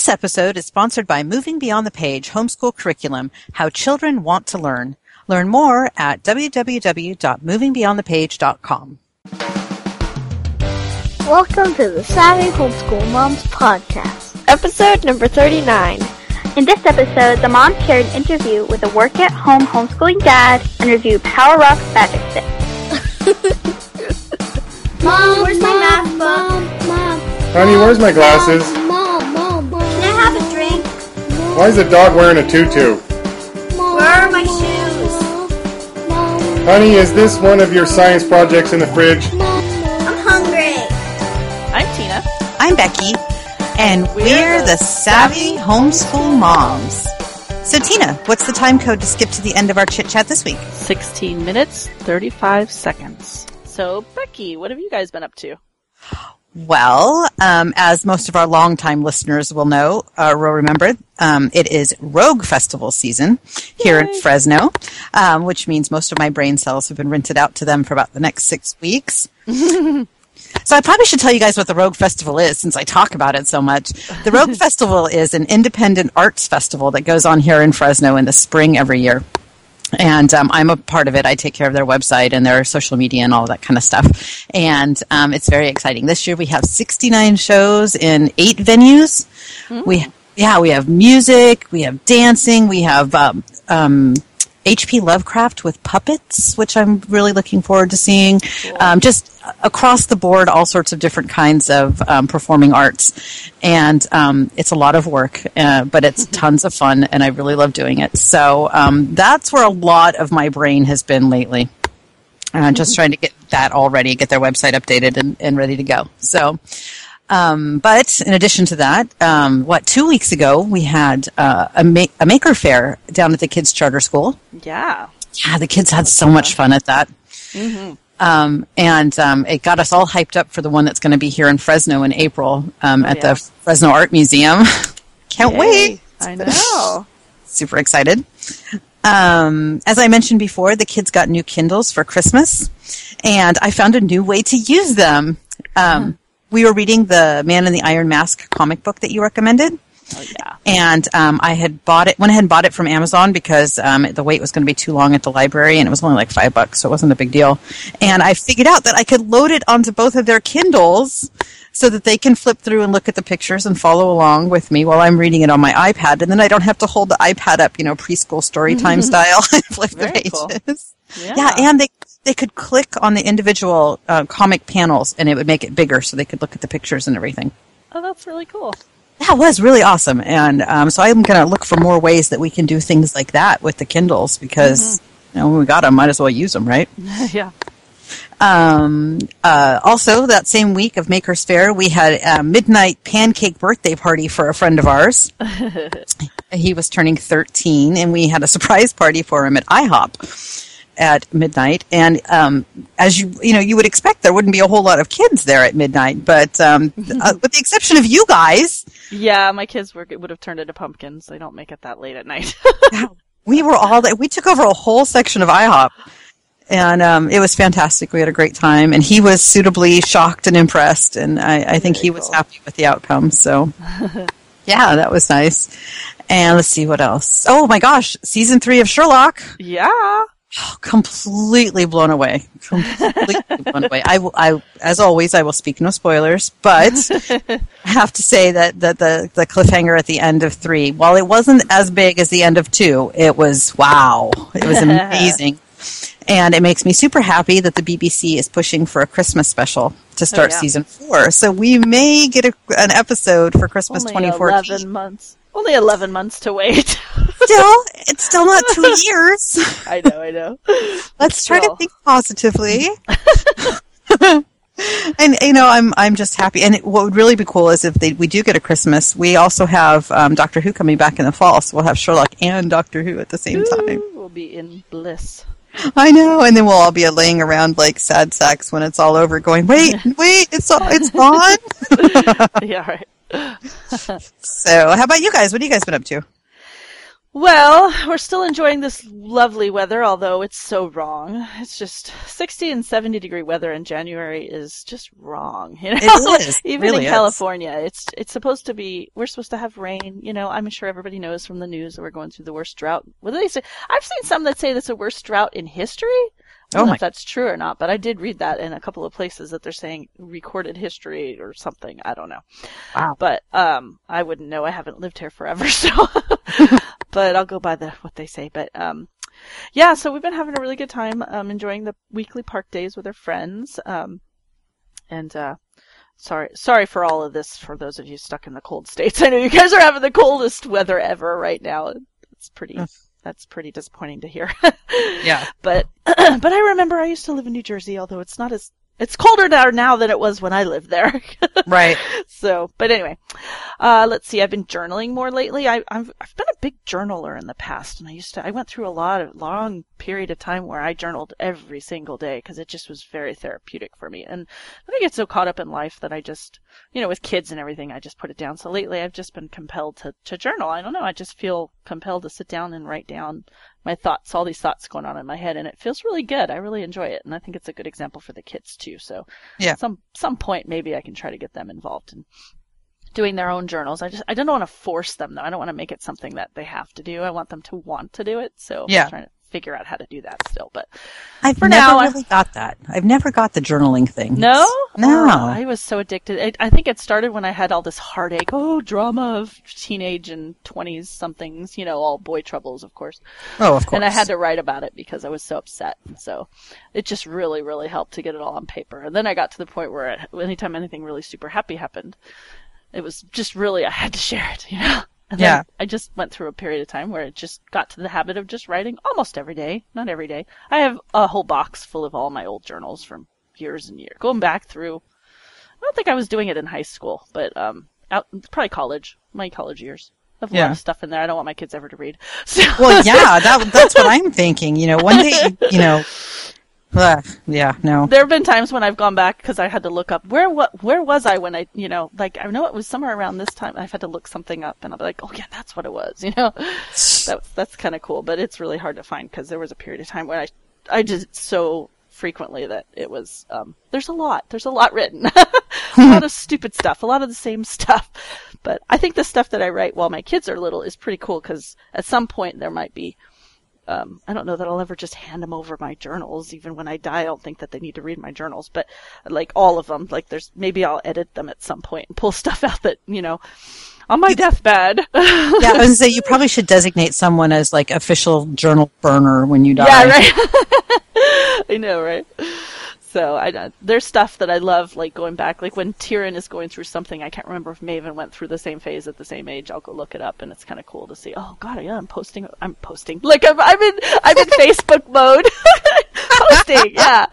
This episode is sponsored by Moving Beyond the Page Homeschool Curriculum How Children Want to Learn. Learn more at www.movingbeyondthepage.com. Welcome to the Savvy Homeschool Moms Podcast. Episode number 39. In this episode, the mom shared an interview with a work-at-home homeschooling dad and reviewed Power Up Magic Stick. Mom, Where's my math book? Mom, mom. Honey, where's my glasses? Why is the dog wearing a tutu? Where are my shoes? Honey, is this one of your science projects in the fridge? I'm hungry. I'm Tina. I'm Becky, and we're the Savvy Homeschool Moms. So, Tina, what's the time code to skip to the end of our chit chat this week? 16 minutes, 35 seconds. So, Becky, what have you guys been up to? Well, um, as most of our longtime listeners will know, uh, will remember, um, it is Rogue Festival season here in Fresno, um, which means most of my brain cells have been rented out to them for about the next six weeks. So I probably should tell you guys what the Rogue Festival is since I talk about it so much. The Rogue Festival is an independent arts festival that goes on here in Fresno in the spring every year. And um, I'm a part of it. I take care of their website and their social media and all that kind of stuff. And um, it's very exciting. This year we have 69 shows in eight venues. We yeah we have music, we have dancing, we have um, um, H.P. Lovecraft with puppets, which I'm really looking forward to seeing. Um, just across the board, all sorts of different kinds of um, performing arts, and um, it's a lot of work, uh, but it's tons of fun, and I really love doing it. So um, that's where a lot of my brain has been lately. Uh, just trying to get that all ready, get their website updated and, and ready to go. So, um, but in addition to that, um, what two weeks ago we had uh, a, ma- a maker fair down at the kids' charter school. Yeah. Yeah, the kids had so much fun at that. Um, and um, it got us all hyped up for the one that's going to be here in Fresno in April um, at yeah. the Fresno Art Museum. Can't wait! I know. Super excited. Um, as I mentioned before, the kids got new Kindles for Christmas, and I found a new way to use them. Um, We were reading the Man in the Iron Mask comic book that you recommended. Oh, yeah. And um, I had bought it, went ahead and bought it from Amazon because um, the wait was going to be too long at the library, and it was only like five bucks, so it wasn't a big deal. And I figured out that I could load it onto both of their Kindles so that they can flip through and look at the pictures and follow along with me while I'm reading it on my iPad, and then I don't have to hold the iPad up, you know, preschool story time style, and flip the Very cool. pages. Yeah. Yeah, and they they could click on the individual uh, comic panels, and it would make it bigger, so they could look at the pictures and everything. Oh, that's really cool. that was really awesome. And um, so i'm going to look for more ways that we can do things like that with the kindles because you know when we got them might as well use them right? Yeah. um, uh, also that same week of makers fair we had a midnight pancake birthday party for a friend of ours. He was turning 13 and we had a surprise party for him at ihop at midnight and um, as you you know you would expect there wouldn't be a whole lot of kids there at midnight but um, uh, with the exception of you guys Yeah, my kids were, would have turned into pumpkins. They don't make it that late at night. we were all that we took over a whole section of IHOP, and um, it was fantastic. We had a great time, and he was suitably shocked and impressed, and I, I think Very he was cool. happy with the outcome. So, yeah, that was nice. And let's see what else. Oh my gosh, season three of Sherlock. yeah. Completely blown away. Completely blown away. I, will- I, as always, I will speak no spoilers, but I have to say that, that the, the cliffhanger at the end of three, while it wasn't as big as the end of two, it was wow. It was amazing. and it makes me super happy that the BBC is pushing for a Christmas special to oh, start yeah. season four. So we may get a, an episode for Christmas Only 2014. 11 months. Only 11 months to wait. Still, it's still not two years. I know, I know. Let's try to think positively. and you know, I'm I'm just happy. And it, what would really be cool is if they, we do get a Christmas, we also have um, Doctor Who coming back in the fall, so we'll have Sherlock and Doctor Who at the same time. We'll be in bliss. I know, and then we'll all be laying around like sad sacks when it's all over, going, "Wait, wait, it's all, it's gone." yeah, right. So, how about you guys? What have you guys been up to? Well, we're still enjoying this lovely weather, although it's so wrong. It's just 60 and 70 degree weather in January is just wrong. You know? It is. Even Really in is. California, it's it's supposed to be. We're supposed to have rain. You know, I'm sure everybody knows from the news that we're going through the worst drought. What do they say? I've seen some that say that's the worst drought in history. I don't Oh know my- if that's true or not, but I did read that in a couple of places that they're saying recorded history or something. I don't know. Wow. But um, I wouldn't know. I haven't lived here forever, so. but I'll go by the what they say. But um, yeah. So we've been having a really good time, um, enjoying the weekly park days with our friends. Um, and uh, sorry, sorry for all of this for those of you stuck in the cold states. I know you guys are having the coldest weather ever right now. It's pretty. That's pretty disappointing to hear. Yeah. But but I remember I used to live in New Jersey, although it's not as it's colder there now than it was when I lived there. Right. so, but anyway, uh, let's see. I've been journaling more lately. I, I've I've been a big journaler in the past, and I used to. I went through a lot of long period of time where I journaled every single day because it just was very therapeutic for me. And then I get so caught up in life that I just, you know, with kids and everything, I just put it down. So lately, I've just been compelled to to journal. I don't know. I just feel compelled to sit down and write down my thoughts, all these thoughts going on in my head, and it feels really good. I really enjoy it, and I think it's a good example for the kids too. So, Yeah. some some point maybe I can try to get them involved in doing their own journals. I just I don't want to force them though. I don't want to make it something that they have to do. I want them to want to do it. So Yeah. I'm trying to figure out how to do that still. But I've For never now, I- really got that. I've never got the journaling thing. no, No. Oh, I was so addicted. It, I think it started when I had all this heartache. Oh, drama of teenage and twenties somethings. You know, all boy troubles, of course. Oh, of course. And I had to write about it because I was so upset. So it just really, really helped to get it all on paper. And then I got to the point where it, anytime anything really super happy happened, it was just really, I had to share it, you know? And Yeah. I just went through a period of time where it just got to the habit of just writing almost every day. Not every day. I have a whole box full of all my old journals from years and years. Going back through, I don't think I was doing it in high school, but, um, out, probably college, my college years. I have a lot of stuff in there I don't want my kids ever to read. So, well, yeah, that, that's what I'm thinking. You know, one day, you know, yeah, no. there have been times when I've gone back because I had to look up where what where was I when I you know like I know it was somewhere around this time I've had to look something up and I'll be like oh yeah that's what it was you know? That's that's kind of cool but it's really hard to find because there was a period of time where I I did it so frequently that it was um there's a lot there's a lot written. A lot of stupid stuff a lot of the same stuff. But I think the stuff that I write while my kids are little is pretty cool because at some point there might be um, I don't know that I'll ever just hand them over my journals. Even when I die, I don't think that they need to read my journals, but like all of them, like there's maybe I'll edit them at some point and pull stuff out that, you know, on my deathbed. Yeah, I was say you probably should designate someone as like official journal burner when you die. yeah, right. I know, right? So I there's stuff that I love, like going back, like when Tyrion is going through something. I can't remember if Maven went through the same phase at the same age. I'll go look it up, and it's kind of cool to see. Oh God, yeah, I'm posting. I'm posting. Like I'm, I'm in, I'm in Facebook mode. posting, yeah.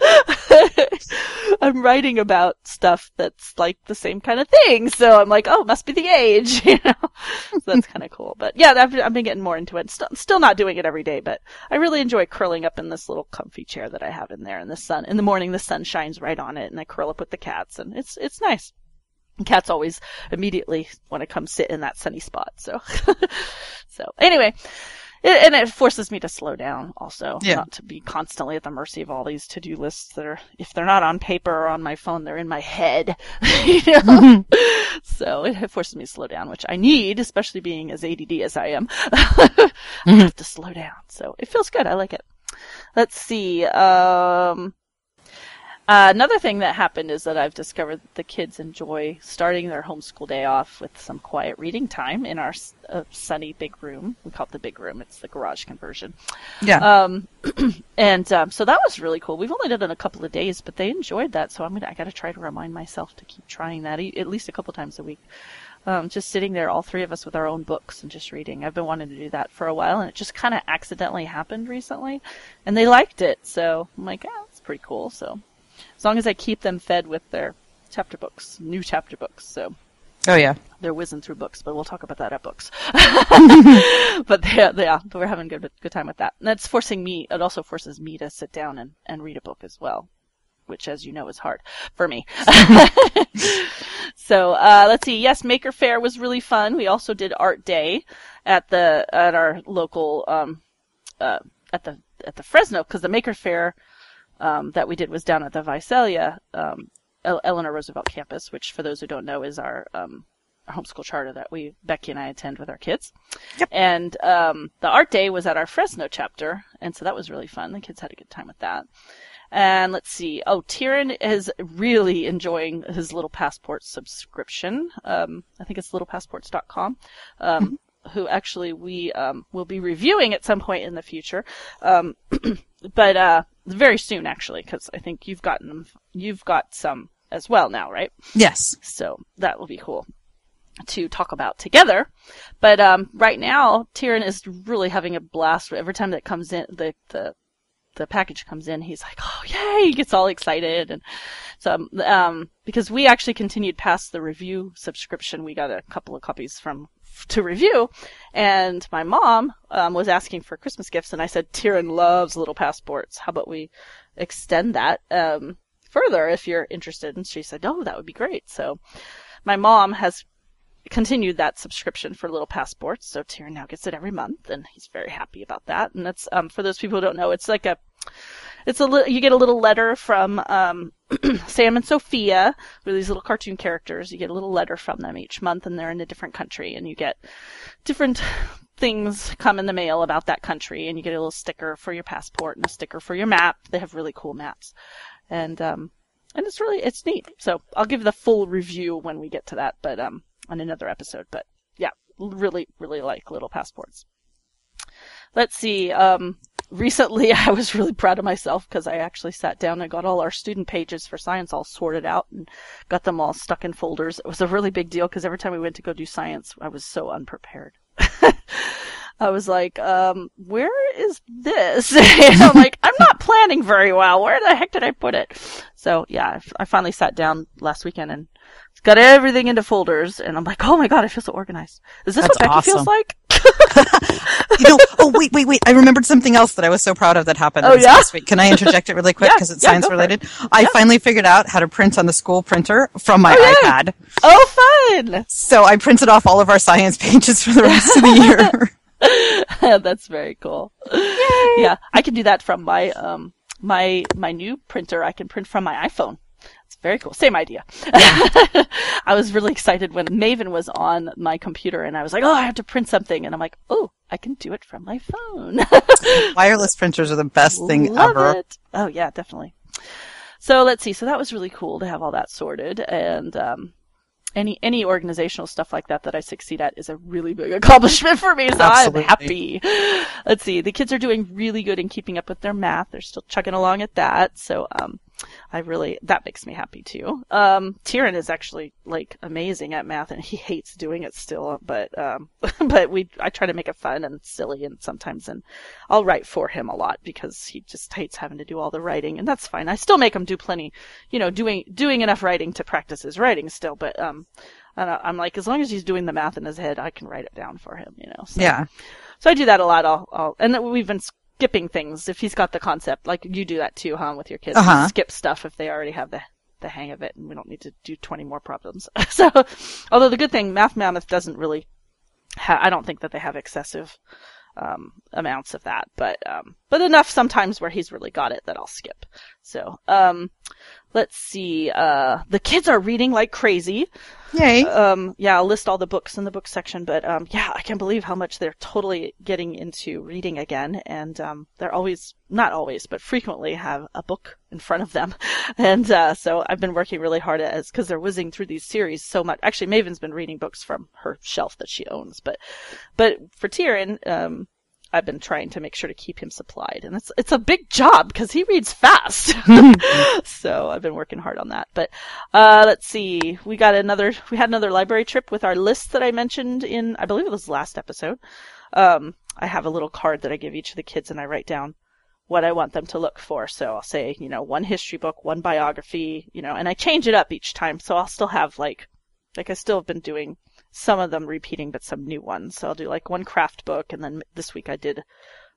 I'm writing about stuff that's like the same kind of thing. So I'm like, oh, it must be the age, you know. so that's kind of cool. But yeah, I've, I've been getting more into it. Still, still not doing it every day, but I really enjoy curling up in this little comfy chair that I have in there in the sun. In the morning, the sun shines right on it, and I curl up with the cats, and it's it's nice. And cats always immediately want to come sit in that sunny spot. So, so anyway, it, and it forces me to slow down also, Yeah. not to be constantly at the mercy of all these to-do lists that are, if they're not on paper or on my phone, they're in my head. you know? so it forces me to slow down, which I need, especially being as ADD as I am. I have to slow down. So it feels good. I like it. Let's see. Um, uh, another thing that happened is that I've discovered that the kids enjoy starting their homeschool day off with some quiet reading time in our uh, sunny big room. We call it the big room. It's the garage conversion. Yeah. Um, and um, so that was really cool. We've only done it a couple of days, but they enjoyed that. So I'm gonna I got to try to remind myself to keep trying that at least a couple times a week. Um, just sitting there, all three of us with our own books and just reading. I've been wanting to do that for a while, and it just kind of accidentally happened recently, and they liked it. So I'm like, ah, that's pretty cool. So as long as I keep them fed with their chapter books, new chapter books. So oh yeah. they're whizzing through books, but we'll talk about that at books. but yeah, yeah, but we're having a good good time with that. And that's forcing me. It also forces me to sit down and, and read a book as well. which, as you know, is hard for me. so uh, let's see. Yes, Maker Fair was really fun. We also did Art Day at the at our local um, uh, at the at the Fresno because the Maker Fair um, that we did was down at the Visalia um, Eleanor Roosevelt campus, which, for those who don't know, is our um, our homeschool charter that we Becky and I attend with our kids. Yep. And um, the art day was at our Fresno chapter, and so that was really fun. The kids had a good time with that. And let's see. Oh, Tyrion is really enjoying his Little Passport subscription. Um, I think it's littlepassports.com. Um, who actually we um, will be reviewing at some point in the future, um, but uh, very soon actually, because I think you've gotten them. You've got some as well now, right? Yes. So that will be cool to talk about together. But um, right now, Tyrion is really having a blast. Every time that comes in, the the the package comes in, he's like, "Oh yay!" He gets all excited, and so um, um, because we actually continued past the review subscription, we got a couple of copies from to review, and my mom um, was asking for Christmas gifts, and I said, "Tyrion loves little passports. How about we extend that um, further if you're interested?" And she said, "Oh, that would be great." So my mom has continued that subscription for little passports. So Tyrion now gets it every month, and he's very happy about that. And that's um, for those people who don't know, it's like a it's a li- you get a little letter from um, Sam and Sophia, who are these little cartoon characters. You get a little letter from them each month, and they're in a different country, and you get different things come in the mail about that country, and you get a little sticker for your passport and a sticker for your map. They have really cool maps, and um, and it's really it's neat. So I'll give the full review when we get to that, but um, on another episode. But yeah, really really like little passports. Let's see. Um, recently, I was really proud of myself because I actually sat down and got all our student pages for science all sorted out and got them all stuck in folders. It was a really big deal because every time we went to go do science, I was so unprepared. I was like, um, where is this? and I'm like, I'm not planning very well. Where the heck did I put it? So yeah, I finally sat down last weekend and got everything into folders and I'm like, oh my god, I feel so organized. Is this That's what Becky feels like? you know, oh wait, wait, wait! I remembered something else that I was so proud of that happened Oh, yeah? past week. Can I interject it really quick Yeah, because it's yeah, science related? I finally figured out how to print on the school printer from my Oh, yay! iPad. Oh, fun! So I printed off all of our science pages for the rest of the year. That's very cool. Yeah, I can do that from my um my my new printer. I can print from my iPhone. It's very cool. Same idea. I was really excited when Maven was on my computer, and I was like, "Oh, I have to print something," and I'm like, "Oh, I can do it from my phone." Wireless printers are the best thing Love ever. it. Oh yeah, definitely. So let's see. So that was really cool to have all that sorted, and um, any any organizational stuff like that that I succeed at is a really big accomplishment for me. So Absolutely. I'm happy. Let's see. The kids are doing really good in keeping up with their math. They're still chugging along at that. So um, I really that makes me happy too. Um, Tyrion is actually like amazing at math, and he hates doing it still. But um, but we I try to make it fun and silly, and sometimes and I'll write for him a lot because he just hates having to do all the writing, and that's fine. I still make him do plenty, you know, doing doing enough writing to practice his writing still. But um, I'm like, as long as he's doing the math in his head, I can write it down for him, you know. So, Yeah. so I do that a lot. I'll, I'll and we've been skipping things if he's got the concept. Like you do that too, huh, with your kids. Uh-huh. skip stuff if they already have the the hang of it, and we don't need to do 20 more problems. so, although the good thing, Math Mammoth doesn't really. Ha- I don't think that they have excessive um, amounts of that, but um, but enough sometimes where he's really got it that I'll skip. So um, let's see. Uh, the kids are reading like crazy Yay. um yeah i'll list all the books in the book section but um yeah i can't believe how much they're totally getting into reading again and um they're always not always but frequently have a book in front of them and uh so i've been working really hard at as because they're whizzing through these series so much actually maven's been reading books from her shelf that she owns but but for Tyrion, um I've been trying to make sure to keep him supplied, and it's it's a big job because he reads fast. so I've been working hard on that. But uh, let's see, we got another. We had another library trip with our list that I mentioned in, I believe it was last episode. Um, I have a little card that I give each of the kids, and I write down what I want them to look for. So I'll say, you know, one history book, one biography, you know, and I change it up each time. So I'll still have like, like I still have been doing some of them repeating, but some new ones. So I'll do like one craft book, and then this week I did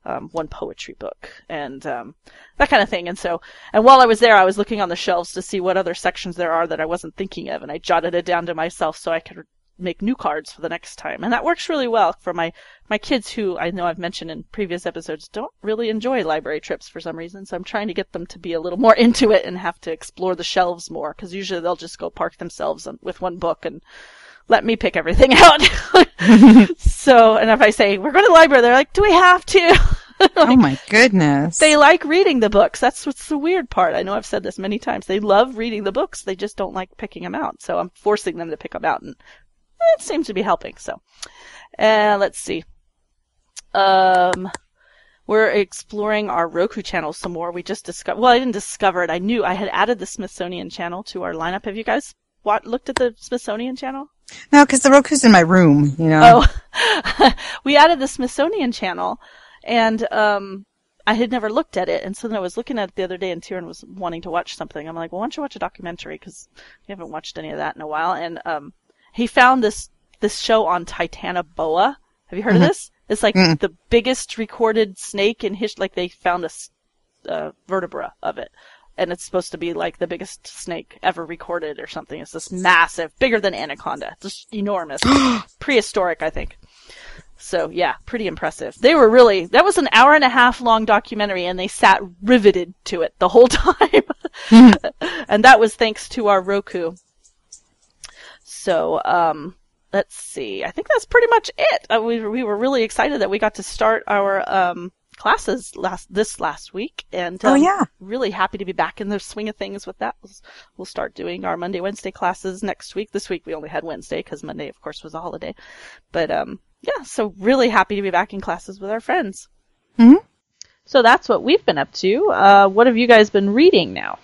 um, one poetry book, and um, that kind of thing. And so, and while I was there, I was looking on the shelves to see what other sections there are that I wasn't thinking of, and I jotted it down to myself so I could make new cards for the next time. And that works really well for my, my kids who I know I've mentioned in previous episodes don't really enjoy library trips for some reason. So I'm trying to get them to be a little more into it and have to explore the shelves more because usually they'll just go park themselves with one book and let me pick everything out. so, and if I say, we're going to the library, they're like, do we have to? oh my goodness. They like reading the books. That's what's the weird part. I know I've said this many times. They love reading the books. They just don't like picking them out. So I'm forcing them to pick them out and it seems to be helping. So, uh, let's see. Um, we're exploring our Roku channel some more. We just discovered, well, I didn't discover it. I knew I had added the Smithsonian channel to our lineup. Have you guys what, looked at the Smithsonian channel? No, because the Roku's in my room, you know. Oh, we added the Smithsonian channel and, um, I had never looked at it, and so then I was looking at it the other day, and Tyrion was wanting to watch something. I'm like, well, why don't you watch a documentary? Because we haven't watched any of that in a while. And um, he found this this show on Titanoboa. Have you heard Mm-hmm. of this? It's like the biggest recorded snake in history. Like they found a s- uh, vertebra of it, and it's supposed to be like the biggest snake ever recorded or something. It's this massive, bigger than anaconda, just enormous, prehistoric, I think. So yeah, pretty impressive. They were really that was an hour and a half long documentary and they sat riveted to it the whole time. and that was thanks to our Roku. So um let's see. I think that's pretty much it. Uh, we we were really excited that we got to start our um classes last this last week and Oh, um, yeah. really happy to be back in the swing of things with that. We'll, we'll start doing our Monday Wednesday classes next week. This week we only had Wednesday because Monday of course was a holiday. But um yeah, so really happy to be back in classes with our friends. Mhm. So that's what we've been up to. Uh, what have you guys been reading now?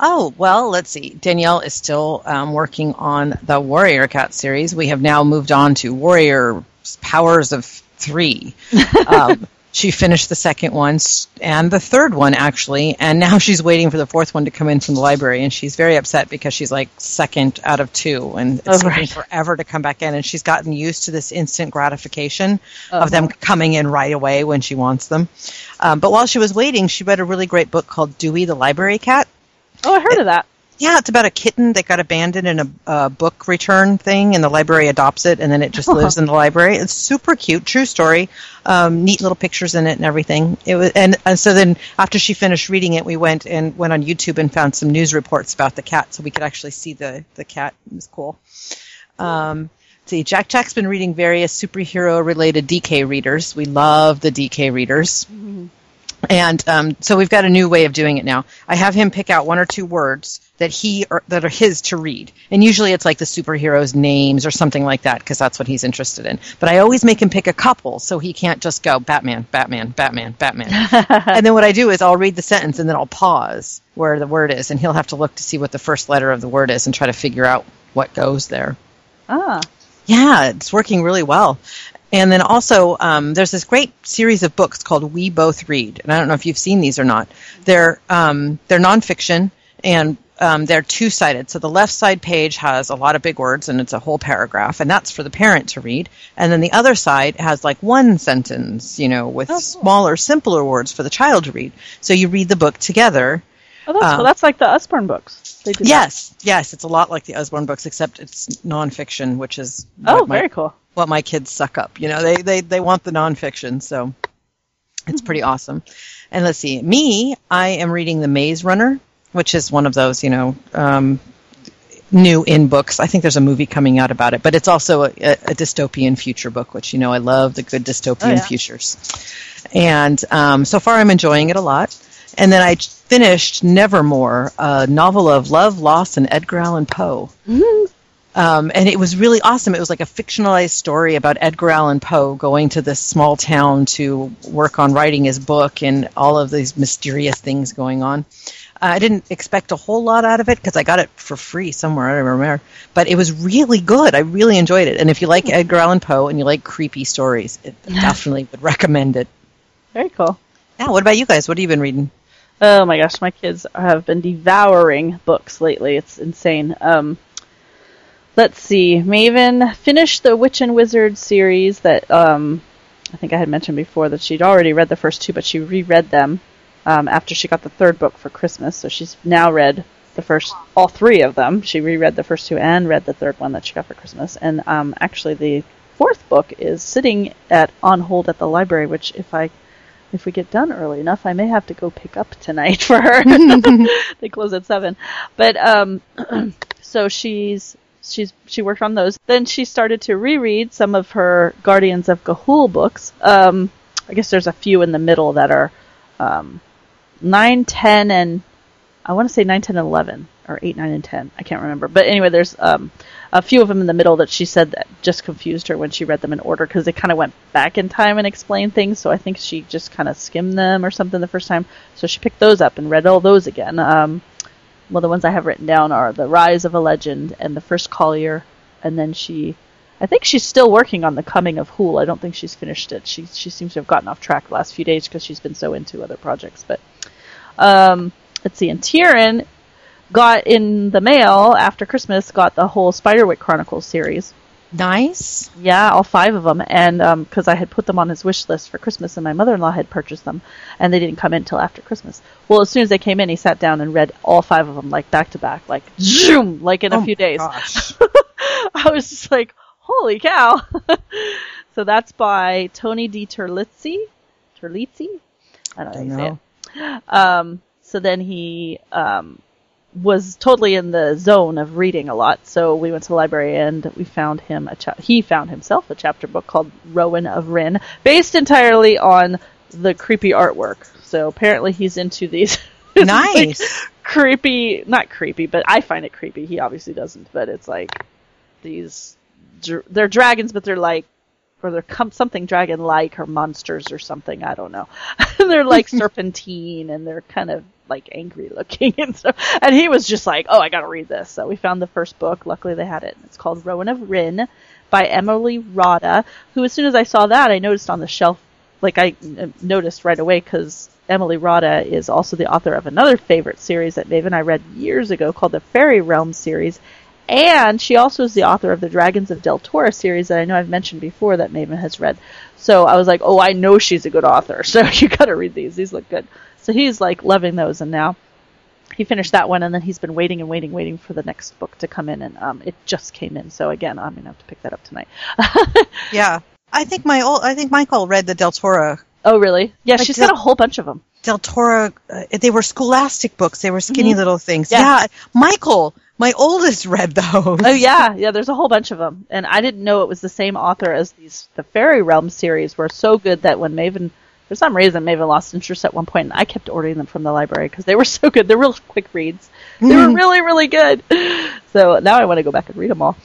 Oh, well, let's see. Danielle is still um, working on the Warrior Cat series. We have now moved on to Warrior Powers of Three. um, she finished the second one and the third one, actually, and now she's waiting for the fourth one to come in from the library. And she's very upset because she's like second out of two, and it's Oh, taking right. forever to come back in. And she's gotten used to this instant gratification of them coming in right away when she wants them. Um, but while she was waiting, she read a really great book called Dewey the Library Cat. Oh, I heard of that. Yeah, it's about a kitten that got abandoned in a, a book return thing, and the library adopts it, and then it just lives in the library. It's super cute, true story, um, neat little pictures in it and everything. It was, and, and so then after she finished reading it, we went and went on YouTube and found some news reports about the cat, so we could actually see the the cat. It was cool. Um, see, Jack Jack's been reading various superhero related DK readers. We love the DK readers. And um, so we've got a new way of doing it now. I have him pick out one or two words that he or, that are his to read, and usually it's like the superheroes' names or something like that because that's what he's interested in. But I always make him pick a couple so he can't just go Batman, Batman, Batman, Batman. and then what I do is I'll read the sentence and then I'll pause where the word is, and he'll have to look to see what the first letter of the word is and try to figure out what goes there. Ah, Yeah, it's working really well. And then also, um, there's this great series of books called We Both Read, and I don't know if you've seen these or not. They're um, they're nonfiction and um, they're two sided. So the left side page has a lot of big words and it's a whole paragraph, and that's for the parent to read. And then the other side has like one sentence, you know, with smaller, simpler words for the child to read. So you read the book together. oh, that's Um, cool. That's like the Usborne books. They do that. Yes, yes, it's a lot like the Usborne books, except it's nonfiction, which is Oh, my- very cool. What my kids suck up. You know, they they they want the nonfiction, so it's pretty awesome. And let's see, me, I am reading The Maze Runner, which is one of those, you know, um, new in books. I think there's a movie coming out about it, but it's also a, a, dystopian future book, which you know I love the good dystopian yeah. futures. And um, so far, I'm enjoying it a lot. And then I finished Nevermore, a novel of love, loss, and Edgar Allan Poe. Um, and it was really awesome. It was like a fictionalized story about Edgar Allan Poe going to this small town to work on writing his book and all of these mysterious things going on. I didn't expect a whole lot out of it because I got it for free somewhere. I don't remember. But it was really good. I really enjoyed it. And if you like Edgar Allan Poe and you like creepy stories, it definitely would recommend it. Very cool. Yeah, what about you guys? What have you been reading? Oh my gosh, my kids have been devouring books lately. It's insane. Um, let's see. Maven finished the Witch and Wizard series that um, I think I had mentioned before that she'd already read the first two, but she reread them um, after she got the third book for Christmas. So she's now read the first, all three of them. She reread the first two and read the third one that she got for Christmas. And um, actually, the fourth book is sitting at on hold at the library, which if I if we get done early enough, I may have to go pick up tonight for her. they close at seven, but um, so she's she's she worked on those. Then she started to reread some of her Guardians of Ga'Hoole books. Um, I guess there's a few in the middle that are um, nine, ten, and I want to say 9, 10, and 11, or 8, 9, and 10. I can't remember. But anyway, there's um, a few of them in the middle that she said that just confused her when she read them in order because they kind of went back in time and explained things. So I think she just kind of skimmed them or something the first time. So she picked those up and read all those again. Um, well, the ones I have written down are The Rise of a Legend and The First Collier. And then she, I think she's still working on The Coming of Hoole. I don't think she's finished it. She, she seems to have gotten off track the last few days because she's been so into other projects. But, um, let's see, and Tyrion got in the mail after Christmas, got the whole Spiderwick Chronicles series. Nice. Yeah, all five of them, and because I had put them on his wish list for Christmas, and my mother-in-law had purchased them, and they didn't come in till after Christmas. Well, as soon as they came in, he sat down and read all five of them, like back to back, like zoom, like in a Oh few my days. gosh. I was just like, holy cow! so that's by Tony DiTerlizzi. Terlizzi? I don't you say know. Um, so then he um, was totally in the zone of reading a lot. So we went to the library and we found him a cha- he found himself a chapter book called Rowan of Rin, based entirely on the creepy artwork. So apparently he's into these like, Nice. creepy, not creepy, but I find it creepy. He obviously doesn't, but it's like these dr- they're dragons, but they're like or they're com- something dragon like or monsters or something. I don't know. they're like serpentine and they're kind of like angry looking and stuff. And he was just like, "Oh, I got to read this." So we found the first book. Luckily, they had it. It's called Rowan of Rin by Emily Rodda. Who, as soon as I saw that, I noticed on the shelf. Like I uh, noticed right away because Emily Rodda is also the author of another favorite series that Maven and I read years ago called the Fairy Realm series. And she also is the author of the Dragons of Deltora series that I know I've mentioned before that Maven has read. So I was like, oh, I know she's a good author. So you got to read these. These look good. So he's like loving those, and now he finished that one, and then he's been waiting and waiting, waiting for the next book to come in, and um, it just came in. So again, I'm gonna have to pick that up tonight. Yeah. I think my old, I think Michael read the Deltora. oh, really? Yeah, Like she's Del- got a whole bunch of them. Deltora, uh, they were scholastic books. They were skinny little things. Mm-hmm. Yeah. Yeah. Michael, my oldest read those. Oh yeah, yeah. There's a whole bunch of them, and I didn't know it was the same author as these. The Fairy Realm series were so good that when Maven, for some reason, Maven lost interest at one point, and I kept ordering them from the library because they were so good. They're real quick reads. They were really, really good. So now I want to go back and read them all.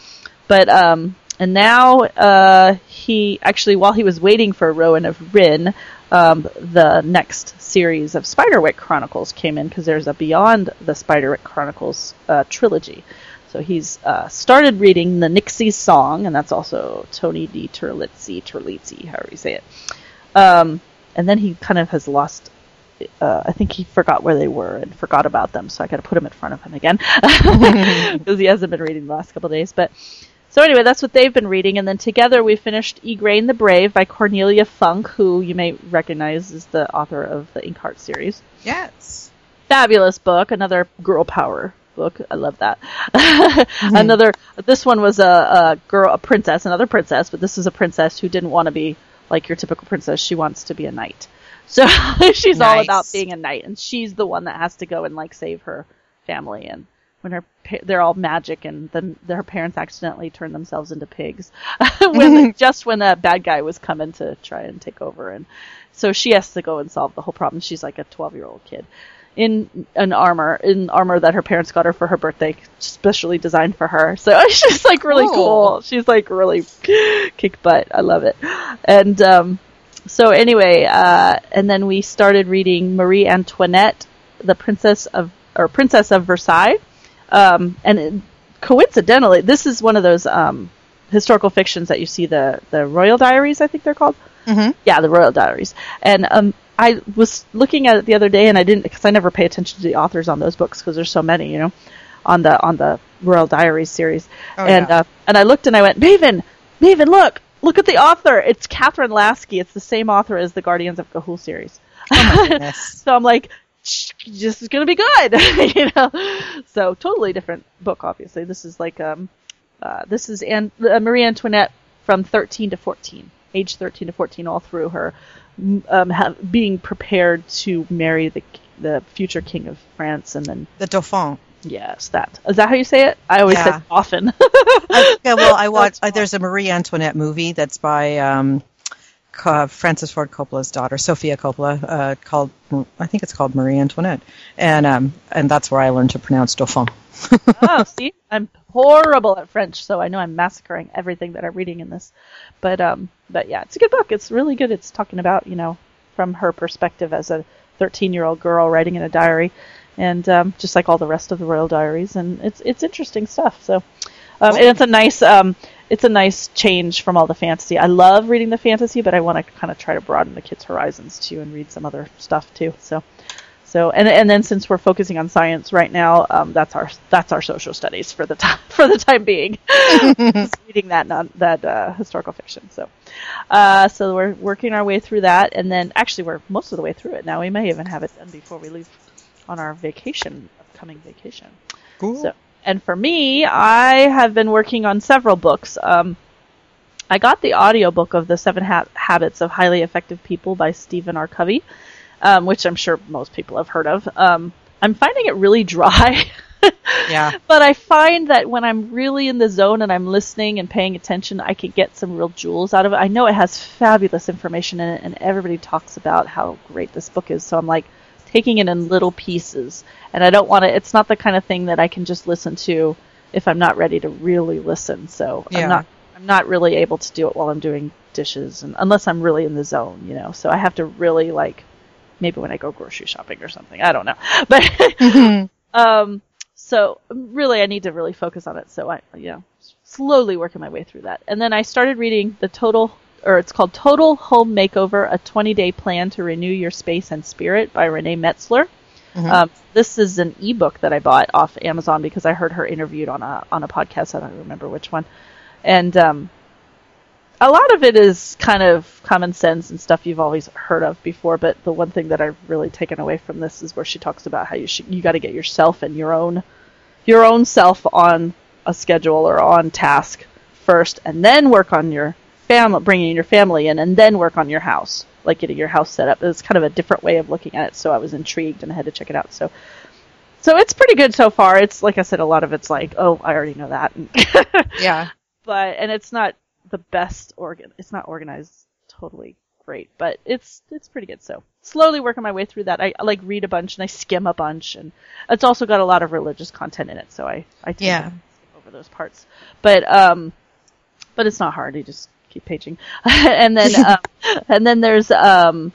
But um, and now uh, he actually, while he was waiting for Rowan of Rin, um, the next series of Spiderwick Chronicles came in because there's a Beyond the Spiderwick Chronicles uh, trilogy. So he's uh, started reading the Nixie Song, and that's also Tony DiTerlizzi, Terlizzi, however you say it. Um, and then he kind of has lost. Uh, I think he forgot where they were and forgot about them, so I got to put him in front of him again because he hasn't been reading the last couple of days. But so anyway, that's what they've been reading, and then together we finished Igraine the Brave by Cornelia Funk, who you may recognize as the author of the Inkheart series Yes. fabulous book, another girl power book. I love that. Mm-hmm. another. This one was a, a girl, a princess, another princess, but this is a princess who didn't want to be like your typical princess. She wants to be a knight. So she's all about being a knight, and she's the one that has to go and like save her family. And when her they're all magic, and then her parents accidentally turn themselves into pigs, when just when a bad guy was coming to try and take over, and so she has to go and solve the whole problem. She's like a twelve year old kid in an armor in armor that her parents got her for her birthday, specially designed for her. So it's just like really Cool. cool. She's like really kick butt. I love it. And um, so anyway, uh, and then we started reading Marie Antoinette, the Princess of or Princess of Versailles. Um, and it, coincidentally, this is one of those um, historical fictions that you see the the Royal Diaries, I think they're called. Mhm. Yeah, the Royal Diaries. And um, I was looking at it the other day, and I didn't because I never pay attention to the authors on those books because there's so many, you know, on the on the Royal Diaries series. Oh, and yeah. uh, and I looked and I went, Maven, Maven, look, look at the author. It's Kathryn Lasky. It's the same author as the Guardians of Ga'Hoole series. Goodness. so I'm like, "Shh, this is gonna be good, you know. So totally different book. Obviously, this is like um, uh, this is An- uh, Marie Antoinette from 13 to 14, age 13 to 14, all through her um, ha- being prepared to marry the the future king of France, and then the Dauphin. yes, that is that how you say it? I always Yeah. said often. I, yeah, well, I watched. Uh, there's a Marie Antoinette movie that's by um, ca- Francis Ford Coppola's daughter, Sofia Coppola, uh, called I think it's called Marie Antoinette, and um, and that's where I learned to pronounce Dauphin. oh, see, I'm horrible at French, so I know I'm massacring everything that I'm reading in this. But um, but yeah, it's a good book. It's really good. It's talking about you know from her perspective as a 13 year old girl writing in a diary, and um, just like all the rest of the royal diaries, and it's it's interesting stuff. So, um, and it's a nice um, it's a nice change from all the fantasy. I love reading the fantasy, but I want to kind of try to broaden the kids' horizons too and read some other stuff too. So. So and and then since we're focusing on science right now, um, that's our that's our social studies for the time for the time being. Reading that non that uh, historical fiction. So, uh, so we're working our way through that, and then actually we're most of the way through it now. We may even have it done before we leave on our vacation, upcoming vacation. Cool. So, and for me, I have been working on several books. Um, I got the audiobook of The Seven ha- Habits of Highly Effective People by Stephen R. Covey, um, which I'm sure most people have heard of. Um, I'm finding it really dry. Yeah. But I find that when I'm really in the zone and I'm listening and paying attention, I can get some real jewels out of it. I know it has fabulous information in it, and everybody talks about how great this book is. So I'm like taking it in little pieces, and I don't want to. It's not the kind of thing that I can just listen to if I'm not ready to really listen. So Yeah. I'm not. I'm not really able to do it while I'm doing dishes, and unless I'm really in the zone, you know. So I have to really like maybe when I go grocery shopping or something. I don't know, but um, so really, I need to really focus on it. So I, you know, slowly working my way through that. And then I started reading the total, or it's called Total Home Makeover: A 20-Day Plan to Renew Your Space and Spirit by Renee Metzler. Um, this is an ebook that I bought off Amazon because I heard her interviewed on a on a podcast. I don't remember which one, and um, a lot of it is kind of common sense and stuff you've always heard of before. But the one thing that I've really taken away from this is where she talks about how you you got to get yourself and your own your own self on a schedule or on task first, and then work on your family, bringing your family in, and then work on your house, like getting your house set up. It's kind of a different way of looking at it. So I was intrigued and I had to check it out. So. So it's pretty good so far. It's like I said, a lot of it's like, oh, I already know that. Yeah. but and it's not the best organ it's not organized totally great but it's it's pretty good so slowly working my way through that I, I like read a bunch and i skim a bunch and it's also got a lot of religious content in it so i i Yeah. over those parts but um but it's not hard you just keep paging. And then um, and then there's um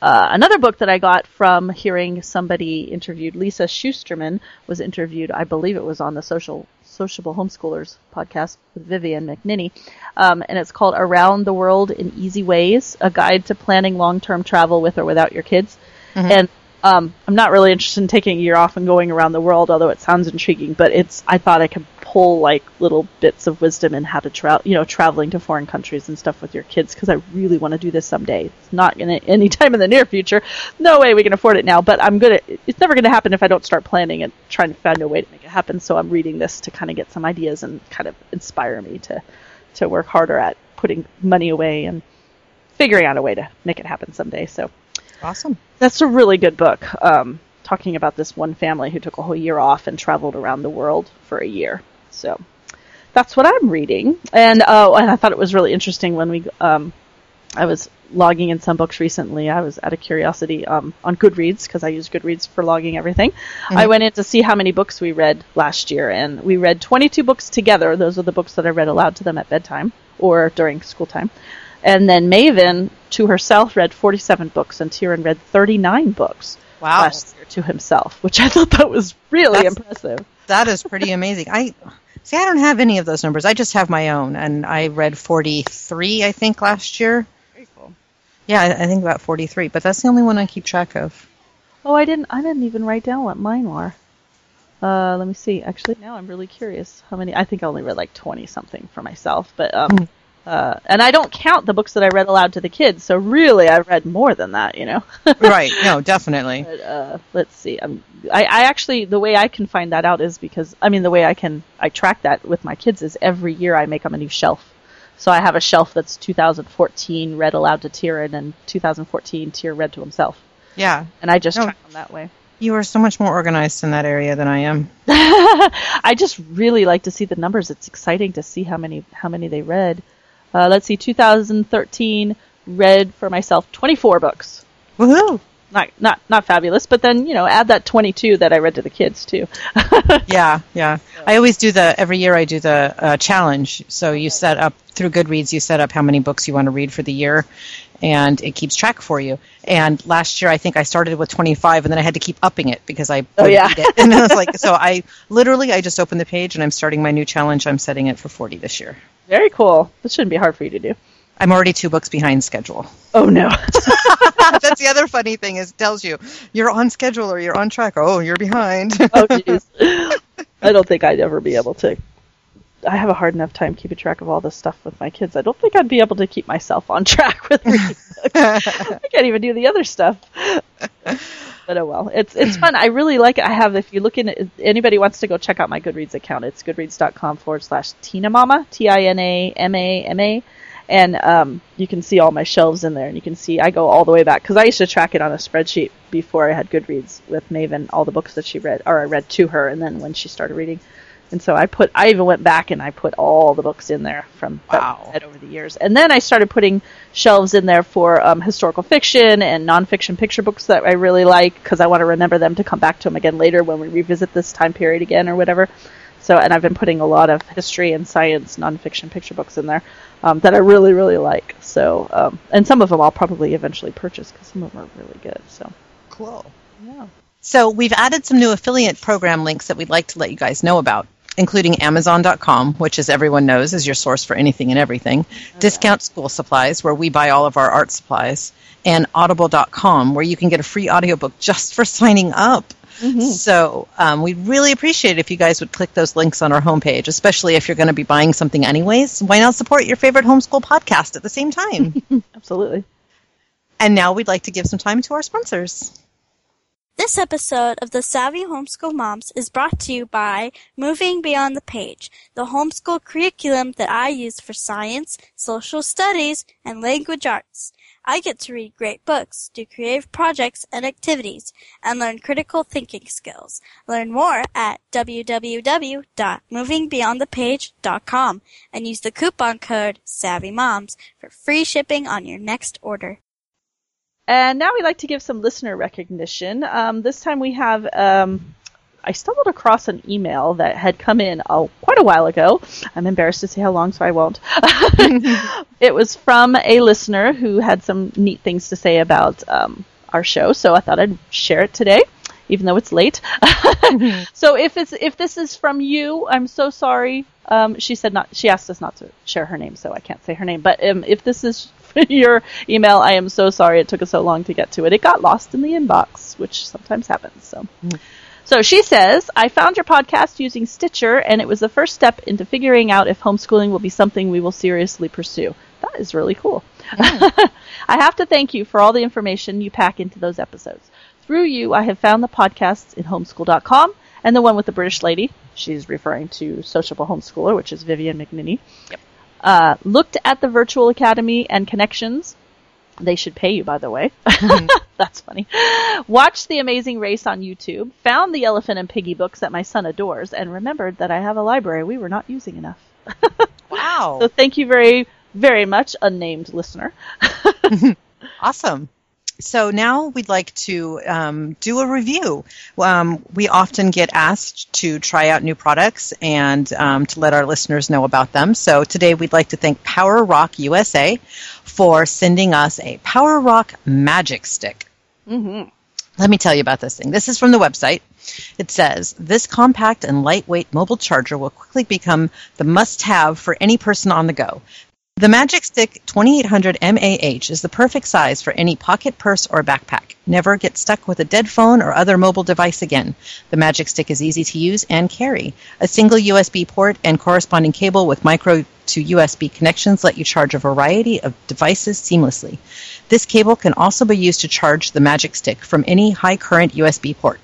uh, another book that I got from hearing somebody interviewed, Lisa Schusterman was interviewed, I believe it was on the Social Sociable Homeschoolers podcast with Vivian McNinney, um, and it's called Around the World in Easy Ways: A Guide to Planning Long-Term Travel with or Without Your Kids. And um, I'm not really interested in taking a year off and going around the world, although it sounds intriguing. But it's I thought I could pull like little bits of wisdom in how to travel, you know, traveling to foreign countries and stuff with your kids because I really want to do this someday. It's not gonna any time in the near future. No way we can afford it now. But I'm gonna. It's never gonna happen if I don't start planning and trying to find a way to make it happen. So I'm reading this to kind of get some ideas and kind of inspire me to to work harder at putting money away and figuring out a way to make it happen someday. So Awesome. that's a really good book. Um, talking about this one family who took a whole year off and traveled around the world for a year. So that's what I'm reading. And oh, and I thought it was really interesting when we um, I was logging in some books recently. I was out of curiosity um, on Goodreads because I use Goodreads for logging everything. I went in to see how many books we read last year, and we read 22 books together. Those are the books that I read aloud to them at bedtime or during school time. And then Maven, to herself, read 47 books, and Tyrion read 39 books Wow. last year to himself, which I thought that was really That's- impressive. That is pretty amazing. I see. I don't have any of those numbers. I just have my own, and I read forty-three. I think last year. Very cool. Yeah, I I think about forty-three. But that's the only one I keep track of. Oh, I didn't. I didn't even write down what mine were. Uh, let me see. Actually, now I'm really curious how many. I think I only read like 20 something for myself, but um, Uh, and I don't count the books that I read aloud to the kids, so really I've read more than that, you know. right. No, definitely. But, uh, let's see. Um, I, I actually the way I can find that out is because I mean the way I can I track that with my kids is every year I make them a new shelf. So I have a shelf that's 2014 read aloud to Tyrion and 2014 Tyr read to himself, Yeah. and I just Oh. track them that way. You are so much more organized in that area than I am. I just really like to see the numbers. It's exciting to see how many how many they read. Uh, let's see, 2013 read for myself 24 books. Woohoo! Not not not fabulous, but then you know add that 22 that I read to the kids too. Yeah, yeah. I always do the every year. I do the uh, challenge. So you set up through Goodreads. You set up how many books you want to read for the year, and it keeps track for you. And last year, I think I started with 25, and then I had to keep upping it because I Oh, yeah. it. And I was like, so I literally I just opened the page and I'm starting my new challenge. I'm setting it for 40 this year. Very cool. This shouldn't be hard for you to do. I'm already two books behind schedule. Oh no. That's the other funny thing is it tells you you're on schedule or you're on track. Oh, you're behind. oh jeez. I don't think I'd ever be able to. I have a hard enough time keeping track of all this stuff with my kids. I don't think I'd be able to keep myself on track with reading books. I can't even do the other stuff. But oh well, it's it's fun. I really like it. I have. If you look in, anybody wants to go check out my Goodreads account, it's goodreads.com forward slash Tina Mama T I N A M A M A, and um, you can see all my shelves in there, and you can see I go all the way back because I used to track it on a spreadsheet before I had Goodreads with Maven, all the books that she read or I read to her, and then when she started reading. And so I put, I even went back and I put all the books in there from that Wow. I've over the years. And then I started putting shelves in there for um, historical fiction and nonfiction picture books that I really like because I want to remember them to come back to them again later when we revisit this time period again or whatever. So, and I've been putting a lot of history and science nonfiction picture books in there um, that I really, really like. So, um, and some of them I'll probably eventually purchase because some of them are really good. So, cool. yeah. So we've added some new affiliate program links that we'd like to let you guys know about, including Amazon.com, which, as everyone knows, is your source for anything and everything. Discount School Supplies, where we buy all of our art supplies, and Audible.com, where you can get a free audiobook just for signing up. So um, we'd really appreciate it if you guys would click those links on our homepage, especially if you're going to be buying something anyways. Why not support your favorite homeschool podcast at the same time? Absolutely. and now we'd like to give some time to our sponsors. This episode of the Savvy Homeschool Moms is brought to you by Moving Beyond the Page, the homeschool curriculum that I use for science, social studies, and language arts. I get to read great books, do creative projects and activities, and learn critical thinking skills. Learn more at www.movingbeyondthepage.com and use the coupon code SAVVYMOMS for free shipping on your next order. And now we'd like to give some listener recognition. Um, this time we have. Um, I stumbled across an email that had come in oh, quite a while ago. I'm embarrassed to say how long, so I won't. it was from a listener who had some neat things to say about um, our show, so I thought I'd share it today, even though it's late. so if it's if this is from you, I'm so sorry. Um, she said not. She asked us not to share her name, so I can't say her name. But um, if this is your email, I am so sorry it took us so long to get to it. It got lost in the inbox, which sometimes happens. So. So she says, I found your podcast using Stitcher, and it was the first step into figuring out if homeschooling will be something we will seriously pursue. That is really cool. I have to thank you for all the information you pack into those episodes. Through you, I have found the podcasts in homeschool.com and the one with the British lady. She's referring to Sociable Homeschooler, which is Vivian McNeny. Uh, looked at the Virtual Academy and Connections. They should pay you, by the way. That's funny. Watched The Amazing Race on YouTube, found the Elephant and Piggie books that my son adores, and remembered that I have a library we were not using enough. Wow. So thank you very, very much, unnamed listener. Awesome. So now we'd like to um, do a review. Um, we often get asked to try out new products and um, to let our listeners know about them. So today we'd like to thank Power Rock USA for sending us a Power Rock Magic Stick. Mm-hmm. Let me tell you about this thing. This is from the website. It says this compact and lightweight mobile charger will quickly become the must have for any person on the go. The Magic Stick 2800 mAh is the perfect size for any pocket, purse, or backpack. Never get stuck with a dead phone or other mobile device again. The Magic Stick is easy to use and carry. A single USB port and corresponding cable with micro to USB connections let you charge a variety of devices seamlessly. This cable can also be used to charge the Magic Stick from any high current USB port.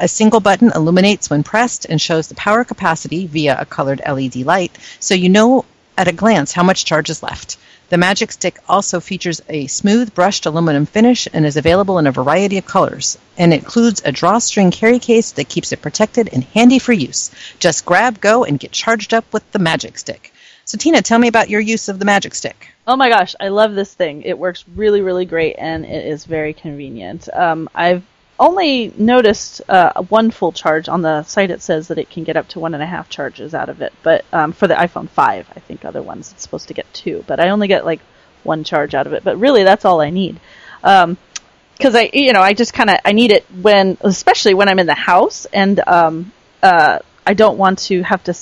A single button illuminates when pressed and shows the power capacity via a colored LED light, so you know at a glance how much charge is left. The Magic Stick also features a smooth brushed aluminum finish and is available in a variety of colors, and includes a drawstring carry case that keeps it protected and handy for use. Just grab, go, and get charged up with the Magic Stick. So, Tina, tell me about your use of the Magic Stick. Oh my gosh, I love this thing. It works really, really great, and it is very convenient. Um, I've only noticed uh, one full charge on the site. It says that it can get up to one and a half charges out of it, but um, for the iPhone 5, I think other ones it's supposed to get two, but I only get like one charge out of it. But really, that's all I need. Um, because I, you know, I just kind of I need it when, especially when I'm in the house, and um, uh, I don't want to have to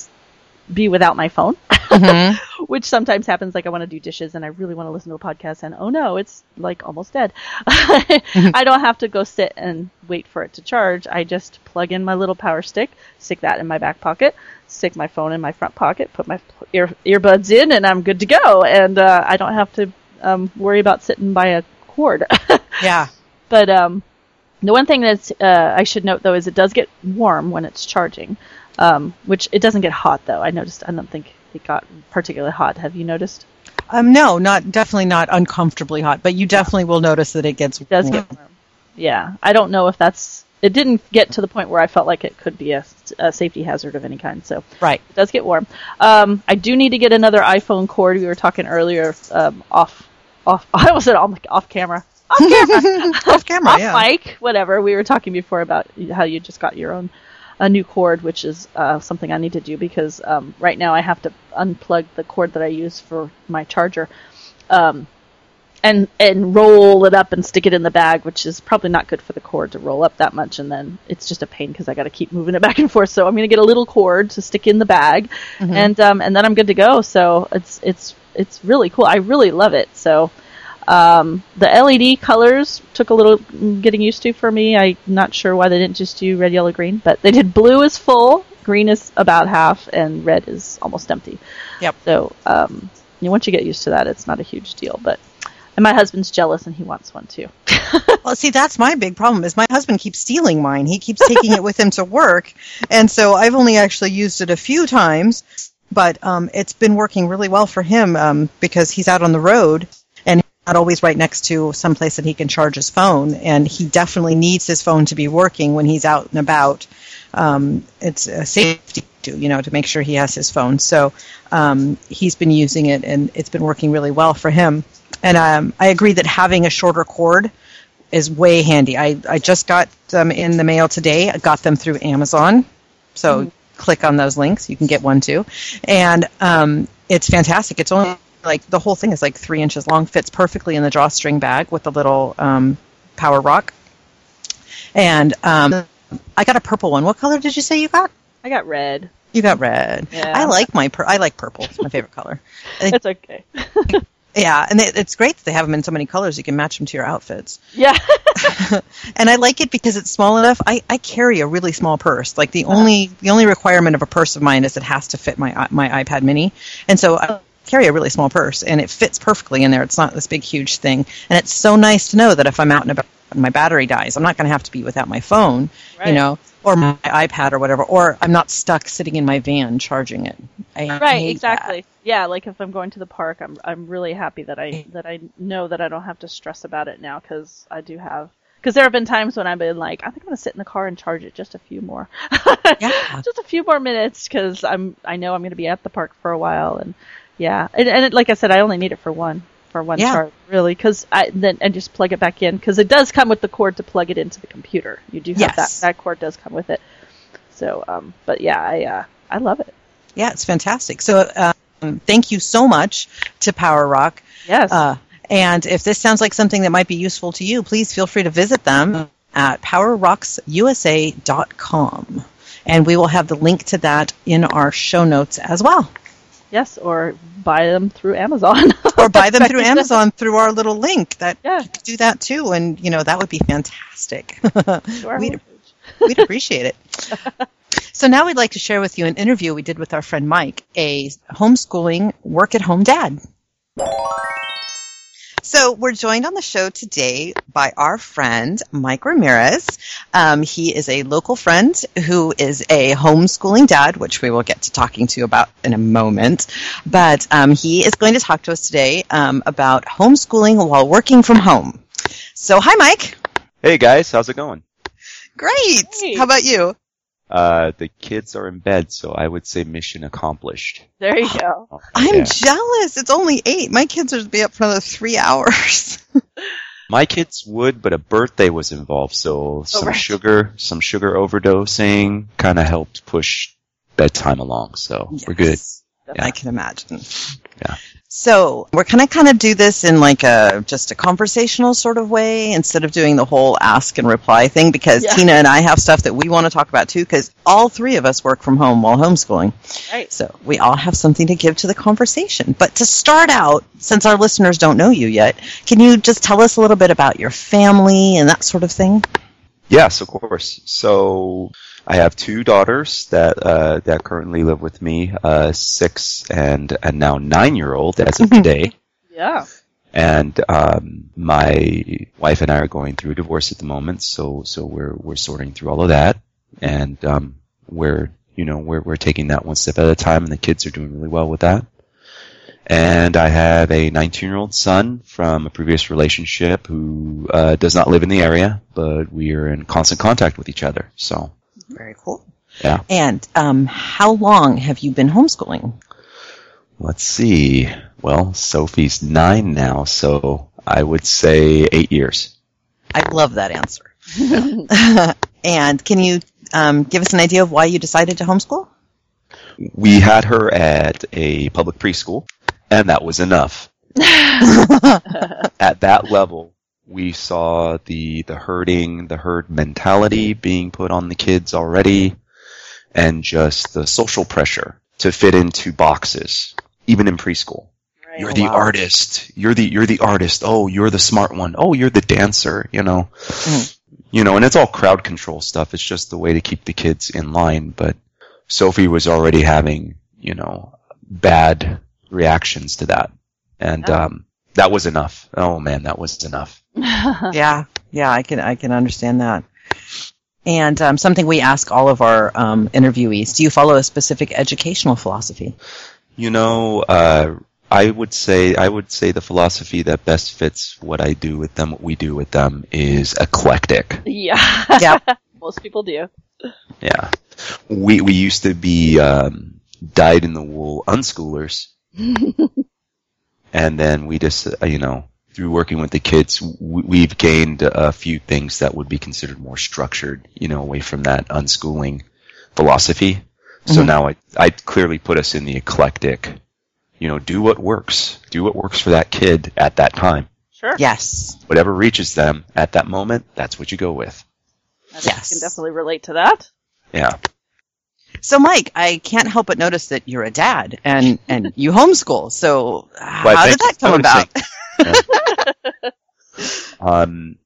be without my phone, which sometimes happens. Like I want to do dishes and I really want to listen to a podcast, and oh no, it's like almost dead. I don't have to go sit and wait for it to charge. I just plug in my little power stick, stick that in my back pocket, stick my phone in my front pocket, put my ear earbuds in, and I'm good to go. And uh, I don't have to um, worry about sitting by a cord. Yeah. But um, the one thing that uh, I should note though is it does get warm when it's charging, um, which it doesn't get hot though. I noticed. I don't think it got particularly hot. Have you noticed? Um, no, not definitely not uncomfortably hot, but you definitely will notice that it gets It does get warm. Yeah, I don't know if that's. It didn't get to the point where I felt like it could be a, a safety hazard of any kind. So right. it does get warm. Um, I do need to get another iPhone cord. We were talking earlier um, off off. I almost said off, off camera. Off camera. Off camera, off yeah. mic, whatever. We were talking before about how you just got your own a new cord, which is uh, something I need to do because um, right now I have to unplug the cord that I use for my charger, um, and and roll it up and stick it in the bag, which is probably not good for the cord to roll up that much, and then it's just a pain because I got to keep moving it back and forth. So I'm going to get a little cord to stick in the bag, and um, and then I'm good to go. So it's it's it's really cool. I really love it. So. Um, the LED colors took a little getting used to for me. I'm not sure why they didn't just do red, yellow, green, but they did blue is full, green is about half, and red is almost empty. Yep. So um, you know, once you get used to that, it's not a huge deal. But and my husband's jealous and he wants one too. Well, see, that's my big problem. Is my husband keeps stealing mine. He keeps taking it with him to work, and so I've only actually used it a few times. But um, it's been working really well for him um, because he's out on the road not always right next to some place that he can charge his phone. And he definitely needs his phone to be working when he's out and about. Um, it's a safety to you know to make sure he has his phone. So um, he's been using it and it's been working really well for him. And um, I agree that having a shorter cord is way handy. I, I just got them in the mail today. I got them through Amazon. So click on those links. You can get one too. And um, it's fantastic. It's only like the whole thing is like three inches long, fits perfectly in the drawstring bag with the little um, power rock. And um, I got a purple one. What color did you say you got? I got red. You got red. Yeah. I like my pur- I like purple. It's my favorite color. That's okay. yeah, and it, it's great that they have them in so many colors. You can match them to your outfits. yeah. and I like it because it's small enough. I, I carry a really small purse. Like the only the only requirement of a purse of mine is it has to fit my my iPad Mini, and so I carry a really small purse, and it fits perfectly in there. It's not this big huge thing, and it's so nice to know that if I'm out and about and my battery dies, I'm not going to have to be without my phone, you know, or my iPad or whatever, or I'm not stuck sitting in my van charging it. I right exactly yeah like if i'm going to the park i'm i'm really happy that i that i know that i don't have to stress about it now because i do have because there have been times when i've been like i think i'm going to sit in the car and charge it just a few more Yeah. just a few more minutes because i'm i know i'm going to be at the park for a while and yeah and, and it, like i said i only need it for one for one Yeah. charge really because i then and just plug it back in because it does come with the cord to plug it into the computer you do have Yes. that that cord does come with it so um but yeah i uh i love it Yeah, it's fantastic. So, um, thank you so much to Power Rock. yes Uh, and if this sounds like something that might be useful to you, please feel free to visit them at powerrocksusa.com. And we will have the link to that in our show notes as well. Yes, or buy them through Amazon. Or buy them through Amazon through our little link. That Yeah. you could do that too, and you know that would be fantastic. Sure. we'd, we'd appreciate it. So now we'd like to share with you an interview we did with our friend Mike, a homeschooling work at home dad. So we're joined on the show today by our friend Mike Ramirez. Um, he is a local friend who is a homeschooling dad, which we will get to talking to you about in a moment. But um, he is going to talk to us today um, about homeschooling while working from home. So hi, Mike. Hey guys, how's it going? Great. Great. How about you? Uh, the kids are in bed, so I would say mission accomplished. There you go. I'm Yeah. jealous. It's only eight. My kids are to be up for another three hours. My kids would, but a birthday was involved, so some right. sugar, some sugar overdosing kind of helped push bedtime along, so we're good. Yeah. I can imagine. Yeah. So we're gonna kind of do this in like a just a conversational sort of way instead of doing the whole ask and reply thing because Yeah. Tina and I have stuff that we want to talk about too because all three of us work from home while homeschooling. Right. So we all have something to give to the conversation. But to start out, since our listeners don't know you yet, can you just tell us a little bit about your family and that sort of thing? Yes, of course. So I have two daughters that uh, that currently live with me, uh, six and and now nine year old as of today. Yeah. and um, my wife and I are going through a divorce at the moment, so so we're we're sorting through all of that, and um, we're you know we're we're taking that one step at a time, and the kids are doing really well with that. And I have a 19 year old son from a previous relationship who uh, does not live in the area, but we are in constant contact with each other. So Very cool. Yeah. And um, how long have you been homeschooling? let's see. Well, Sophie's nine now, so I would say eight years. I love that answer. and can you um, give us an idea of why you decided to homeschool? we had her at a public preschool, and that was enough. at that level, we saw the the herding, the herd mentality being put on the kids already, and just the social pressure to fit into boxes, even in preschool. Right. You're the wow. artist. You're the you're the artist. Oh, you're the smart one. Oh, you're the dancer. You know, Mhm. you know, and it's all crowd control stuff. It's just the way to keep the kids in line. But Sophie was already having you know bad reactions to that, and Oh. um, that was enough. Oh man, that was enough. yeah, yeah, I can I can understand that. And um, something we ask all of our um, interviewees: Do you follow a specific educational philosophy? You know, uh, I would say I would say the philosophy that best fits what I do with them, what we do with them, is eclectic. yeah. Yeah. Most people do. Yeah. We we used to be um, dyed in the wool unschoolers, and then we just uh, you know through working with the kids, we've gained a few things that would be considered more structured, you know, away from that unschooling philosophy. So Mhm. now I I clearly put us in the eclectic. You know, do what works. Do what works for that kid at that time. Sure. Yes. Whatever reaches them at that moment, that's what you go with. I Yes. I can definitely relate to that. Yeah. So, Mike, I can't help but notice that you're a dad and and you homeschool. So, Why, how did that come about? noticing. Um,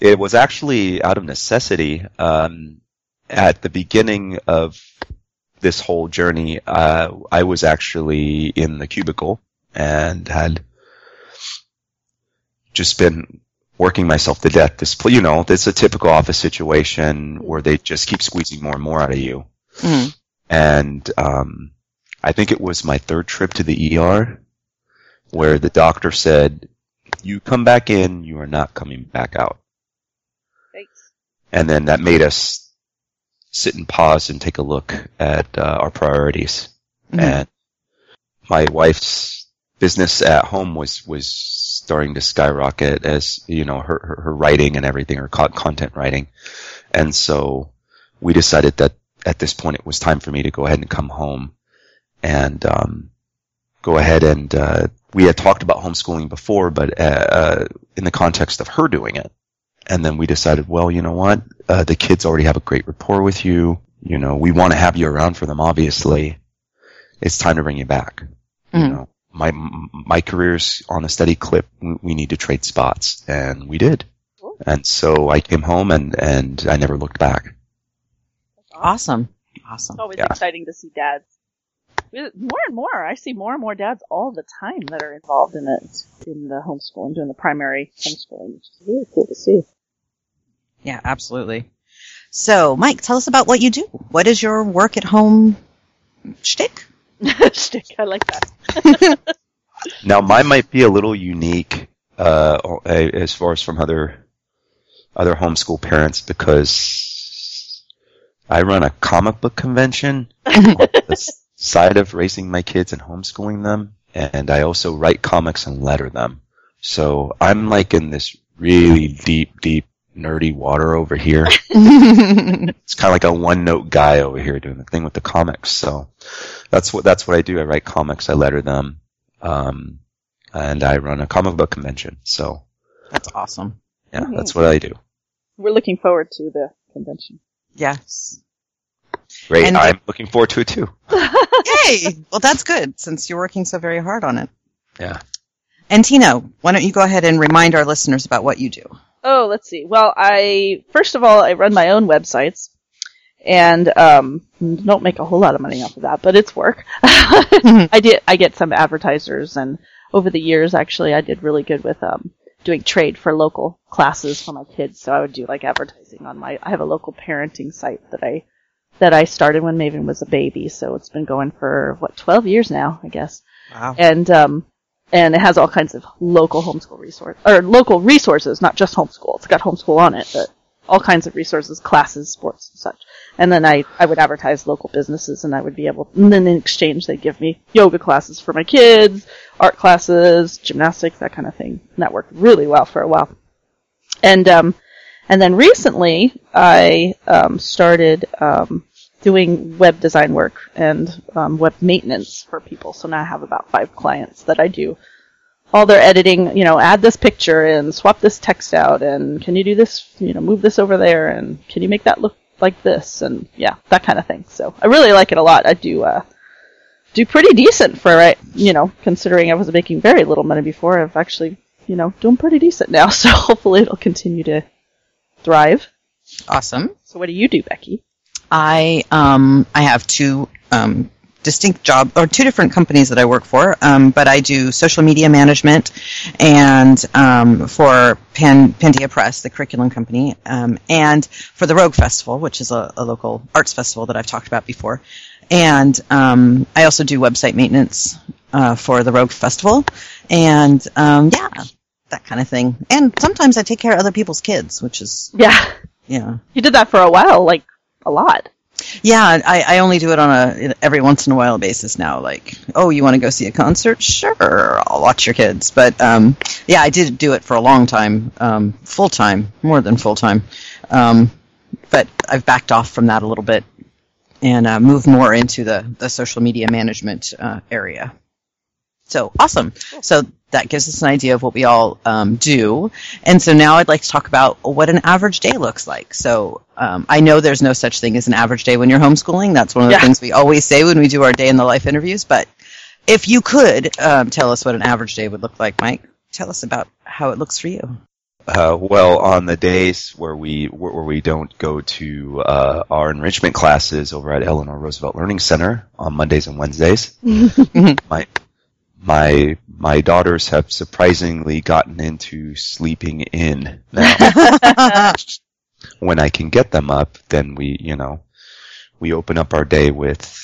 it was actually out of necessity. Um, at the beginning of this whole journey, uh, I was actually in the cubicle and had just been working myself to death. This, you know, it's a typical office situation where they just keep squeezing more and more out of you. Mhm. And um, I think it was my third trip to the ER where the doctor said, "You come back in, you are not coming back out." Thanks. And then that made us sit and pause and take a look at uh, our priorities. Mhm. And my wife's business at home was was starting to skyrocket as you know her her, her writing and everything, her content writing, and so we decided that at this point it was time for me to go ahead and come home and um, go ahead and uh, we had talked about homeschooling before, but uh, uh, in the context of her doing it. And then we decided, well, you know what? Uh, the kids already have a great rapport with you. You know, we want to have you around for them, obviously. It's time to bring you back. You Mhm. know, my my career's on a steady clip. We need to trade spots, and we did. And so I came home, and and I never looked back. Awesome. Awesome. It's always Yeah. exciting to see dads. More and more, I see more and more dads all the time that are involved in it, in the homeschooling, doing the primary homeschooling, which is really cool to see. Yeah, absolutely. So, Mike, tell us about what you do. What is your work at home shtick? Shtick, I like that. Now, mine might be a little unique uh, as far as from other other homeschool parents because I run a comic book convention on the side of raising my kids and homeschooling them, and I also write comics and letter them. So I'm like in this really deep, deep, nerdy water over here. it's kind of like a one note guy over here doing the thing with the comics. So that's what that's what I do. I write comics, I letter them, um, and I run a comic book convention. So That's awesome. yeah, that's what I do. We're looking forward to the convention. Yes. Great. And- I'm looking forward to it too. Yay! Well, that's good since you're working so very hard on it. Yeah. And Tina, why don't you go ahead and remind our listeners about what you do? Oh, let's see. Well, I first of all I run my own websites, and um, don't make a whole lot of money off of that, but it's work. I did. I get some advertisers, and over the years, actually, I did really good with um, doing trade for local classes for my kids. So I would do like advertising on my. I have a local parenting site that I that I started when Maven was a baby, so it's been going for what twelve years now, I guess Wow. and um, and it has all kinds of local homeschool resource or local resources, not just homeschool. It's got homeschool on it, but all kinds of resources, classes, sports, and such. And then I I would advertise local businesses, and I would be able, and then in exchange they'd give me yoga classes for my kids, art classes, gymnastics, that kind of thing. And that worked really well for a while. And um, and then recently I um, started um, doing web design work and um, web maintenance for people. So now I have about five clients that I do all their editing. You know, add this picture and swap this text out, and can you do this? You know, move this over there, and can you make that look like this? And yeah, that kind of thing. So I really like it a lot. I do. Uh, do pretty decent for it, you know, considering I was making very little money before. I've actually, you know, doing pretty decent now. So hopefully it'll continue to thrive. Awesome. So what do you do, Becky? I um I have two um distinct job or two different companies that I work for, um, but I do social media management and um, for Pan, Pandia Press, the curriculum company, um, and for the Rogue Festival, which is a, a local arts festival that I've talked about before. And um, I also do website maintenance uh, for the Rogue Festival, and um, yeah, that kind of thing. And sometimes I take care of other people's kids, which is Yeah, yeah. you did that for a while, like a lot. Yeah, I, I only do it on a every once in a while basis now. Like, oh, you want to go see a concert? Sure, I'll watch your kids. But um, yeah, I did do it for a long time, um, full time, more than full time. Um, but I've backed off from that a little bit and uh, moved more into the the social media management uh, area. So awesome. So that gives us an idea of what we all um, do. And so now I'd like to talk about what an average day looks like. So um, I know there's no such thing as an average day when you're homeschooling. That's one of the Yeah. things we always say when we do our day in the life interviews. But if you could um, tell us what an average day would look like, Mike, tell us about how it looks for you. Uh, well, on the days where we where, where we don't go to uh, our enrichment classes over at Eleanor Roosevelt Learning Center on Mondays and Wednesdays, my my my daughters have surprisingly gotten into sleeping in now. when I can get them up, then we you know we open up our day with.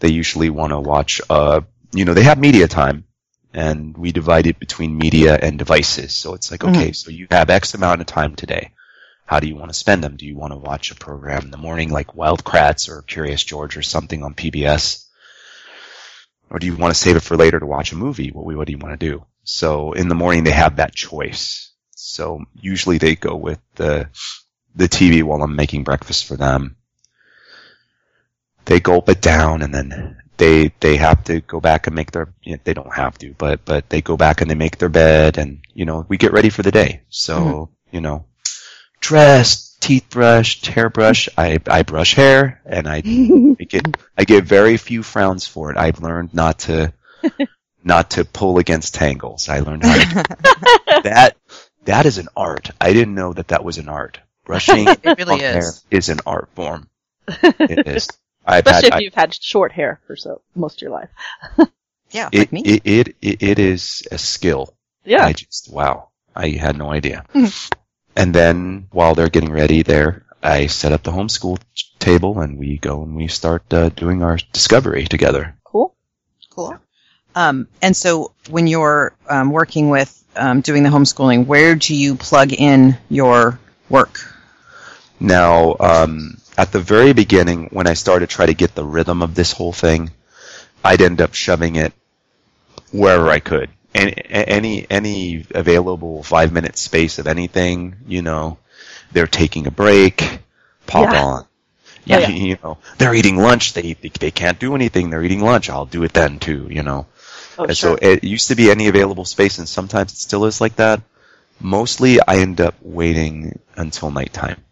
They usually want to watch. Uh, you know, they have media time and we divide it between media and devices. So it's like, okay, so you have X amount of time today. How do you want to spend them? Do you want to watch a program in the morning like Wild Kratts or Curious George or something on PBS? Or do you want to save it for later to watch a movie? What, what do you want to do? So in the morning they have that choice. So usually they go with the, the TV while I'm making breakfast for them. They gulp it down and then they they have to go back and make their you know, they don't have to but but they go back and they make their bed and you know we get ready for the day so mm-hmm. you know dress teeth brush hair brush i i brush hair and i I get i get very few frowns for it i've learned not to not to pull against tangles i learned how to that that is an art i didn't know that that was an art brushing It really long hair is. is an art form It is. I've Especially had, if you've had short hair for so most of your life. Yeah, I- like me. it, it, it, it is a skill. Yeah. I just, wow. I had no idea. And then while they're getting ready there, I set up the homeschool table and we go and we start uh, doing our discovery together. cool. Cool. Um, and so when you're um, working with um, doing the homeschooling, where do you plug in your work? Now, um, at the very beginning, when I started to try to get the rhythm of this whole thing, I'd end up shoving it wherever I could. Any, any, any available five minute space of anything, you know, they're taking a break, pop Yeah. on. Yeah, You, you know, they're eating lunch. They, they they can't do anything. They're eating lunch. I'll do it then too. You know. Oh, And sure. So it used to be any available space, and sometimes it still is like that. Mostly, I end up waiting until nighttime.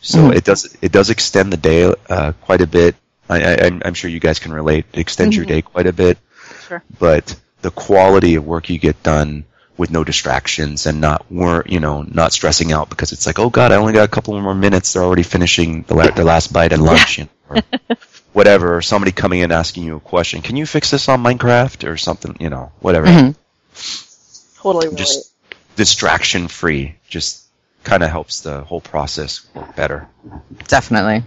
So Mm-hmm. Mhm. it does it does extend the day uh, quite a bit. I, I, I'm, I'm sure you guys can relate. It extends your Mhm. day quite a bit. Sure. But the quality of work you get done with no distractions and not wor- you know not stressing out because it's like oh god I only got a couple more minutes. They're already finishing the la- their last bite at lunch. You know, or whatever. Or somebody coming in asking you a question. Can you fix this on Minecraft or something? You know, whatever Mhm. totally relate. just distraction free just kind of helps the whole process work better Definitely.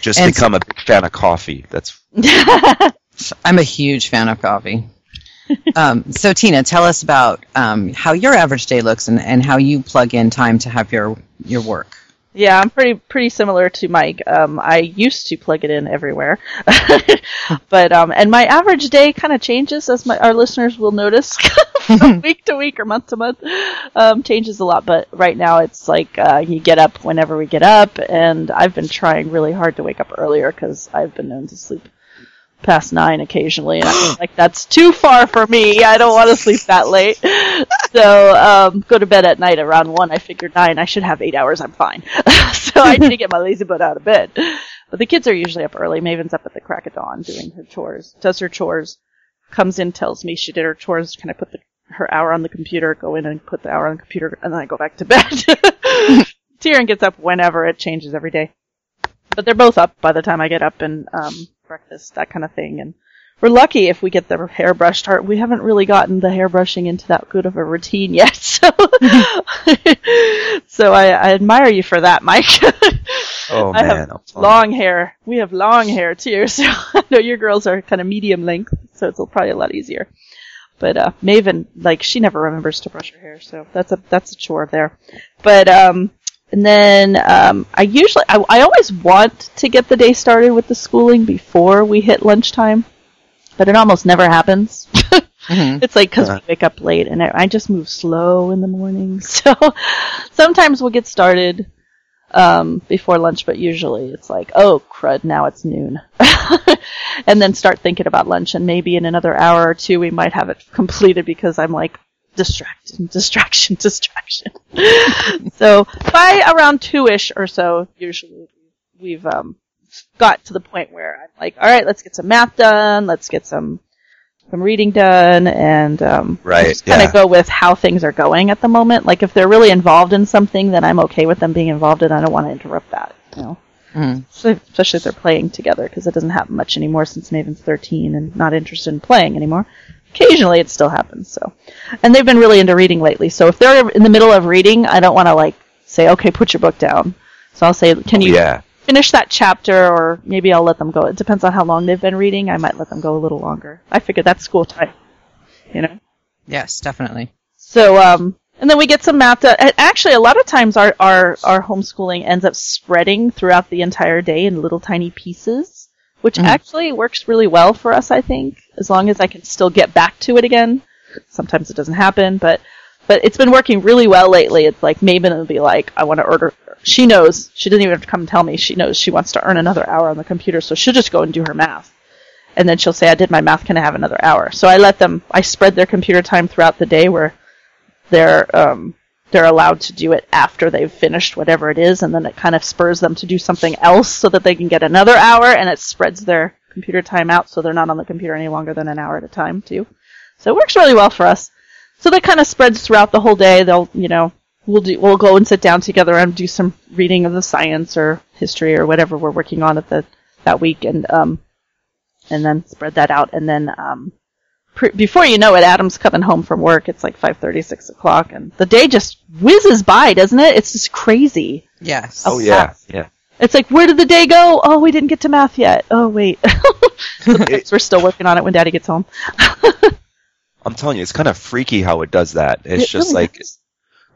just And- become a big fan of coffee that's I'm a huge fan of coffee. Um, so, Tina, tell us about um, how your average day looks and, and how you plug in time to have your your work. Yeah, I'm pretty pretty similar to Mike. Um, I used to plug it in everywhere, but um, and my average day kind of changes as my our listeners will notice from week to week or month to month. Um, changes a lot, but right now it's like uh, you get up whenever we get up, and I've been trying really hard to wake up earlier because I've been known to sleep past nine occasionally, and I'm like that's too far for me. I don't want to sleep that late. So um, go to bed at night around one. I figured nine. I should have eight hours. I'm fine. so I need to get my lazy butt out of bed. But the kids are usually up early. Maven's up at the crack of dawn doing her chores. Does her chores. Comes in, tells me she did her chores. Can I put the, her hour on the computer? Go in and put the hour on the computer, and then I go back to bed. Tyrion gets up whenever. It changes every day. But they're both up by the time I get up and um, breakfast, that kind of thing. And we're lucky if we get the hair brushed. Our, we haven't really gotten the hair brushing into that good of a routine yet. So, so I, I admire you for that, Mike. oh I man long hair. We have long hair too, so I know your girls are kind of medium length, so it's probably a lot easier. But uh, Maven, like, she never remembers to brush her hair, so that's a that's a chore there. But um, and then um, I usually I, I always want to get the day started with the schooling before we hit lunchtime, but it almost never happens. Mhm. It's like because Uh-huh. we wake up late and I I just move slow in the morning. So sometimes we'll get started um, before lunch, but usually it's like, oh crud, now it's noon, and then start thinking about lunch. And maybe in another hour or two, we might have it completed because I'm like distracted, distraction, distraction. so by around two ish or so, usually we've um, got to the point where I'm like, all right, let's get some math done, let's get some some reading done, and um, Right, just kind of yeah. go with how things are going at the moment. Like if they're really involved in something, then I'm okay with them being involved, and I don't want to interrupt that. You know, Mhm. so, especially if they're playing together, because it doesn't happen much anymore since Maven's 13 and not interested in playing anymore. Occasionally, it still happens. So, and they've been really into reading lately. So if they're in the middle of reading, I don't want to like say, "Okay, put your book down." So I'll say, "Can Oh, you yeah finish that chapter or maybe I'll let them go. It depends on how long they've been reading. I might let them go a little longer. I figured that's school time. You know? Yes, definitely. So, um, and then we get some math. done. And Actually, a lot of times our, our, our homeschooling ends up spreading throughout the entire day in little tiny pieces, which Mhm. actually works really well for us, I think, as long as I can still get back to it again. Sometimes it doesn't happen, but, but it's been working really well lately. It's like Maven will be like, I want to order, she knows, she doesn't even have to come and tell me, she knows she wants to earn another hour on the computer, so she'll just go and do her math and then she'll say, I did my math, can I have another hour? So I let them, I spread their computer time throughout the day where they're, um, they're allowed to do it after they've finished whatever it is, and then it kind of spurs them to do something else so that they can get another hour, and it spreads their computer time out so they're not on the computer any longer than an hour at a time, too. So it works really well for us. So that kind of spreads throughout the whole day. They'll, you know, we'll do, we'll go and sit down together and do some reading of the science or history or whatever we're working on at the that week, and um, and then spread that out, and then um, pre- before you know it, Adam's coming home from work. It's like five thirty, six o'clock, and the day just whizzes by, doesn't it? It's just crazy. Yes. Oh yeah, yeah. It's like, where did the day go? Oh, we didn't get to math yet. Oh, wait. the we're still working on it when Daddy gets home. I'm telling you, it's kind of freaky how it does that. It's It just really like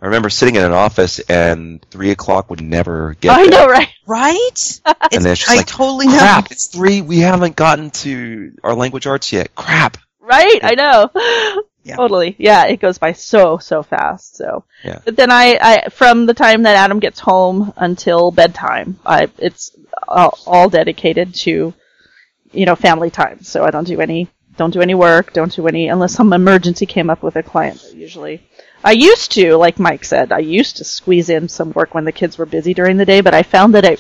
I remember sitting in an office and three o'clock would never get I there. know, right? Right? And then it's just I like, totally know. Crap! It's three. We haven't gotten to our language arts yet. Crap! Right? I know. Yeah. Totally. Yeah, it goes by so, so fast. So, Yeah. but then I, I, from the time that Adam gets home until bedtime, I, it's all, all dedicated to, you know, family time. So I don't do any, don't do any work, don't do any, unless some emergency came up with a client, usually. I used to, like Mike said, I used to squeeze in some work when the kids were busy during the day, but I found that I,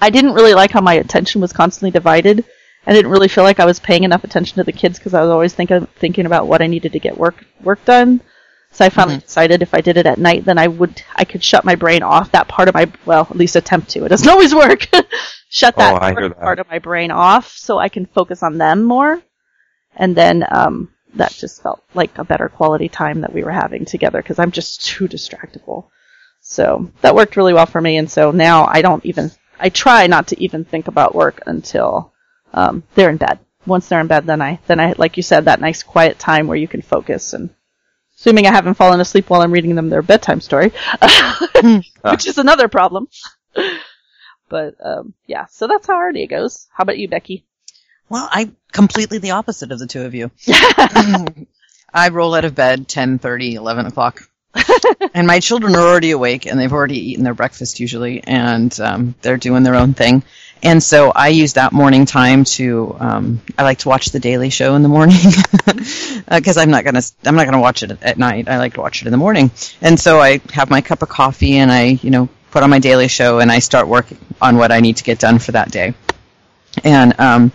I didn't really like how my attention was constantly divided. I didn't really feel like I was paying enough attention to the kids because I was always thinking thinking about what I needed to get work work done. So I finally decided if I did it at night, then I would I could shut my brain off that part of my well at least attempt to. It doesn't always work. shut that, Oh, part- that. part of my brain off so I can focus on them more. And then um, that just felt like a better quality time that we were having together because I'm just too distractible. So that worked really well for me, and so now I don't even I try not to even think about work until um, they're in bed. Once they're in bed, then I then I like you said that nice quiet time where you can focus and assuming I haven't fallen asleep while I'm reading them their bedtime story, which is another problem. But um, yeah, so that's how our day goes. How about you, Becky? Well, I'm completely the opposite of the two of you. I roll out of bed 10, 30, 11 o'clock. and my children are already awake and they've already eaten their breakfast usually and um, they're doing their own thing. And so I use that morning time to, um, I like to watch the Daily Show in the morning because I'm not gonna, I'm not gonna watch it at night. I like to watch it in the morning. And so I have my cup of coffee and I, you know, put on my Daily Show and I start working on what I need to get done for that day. And um,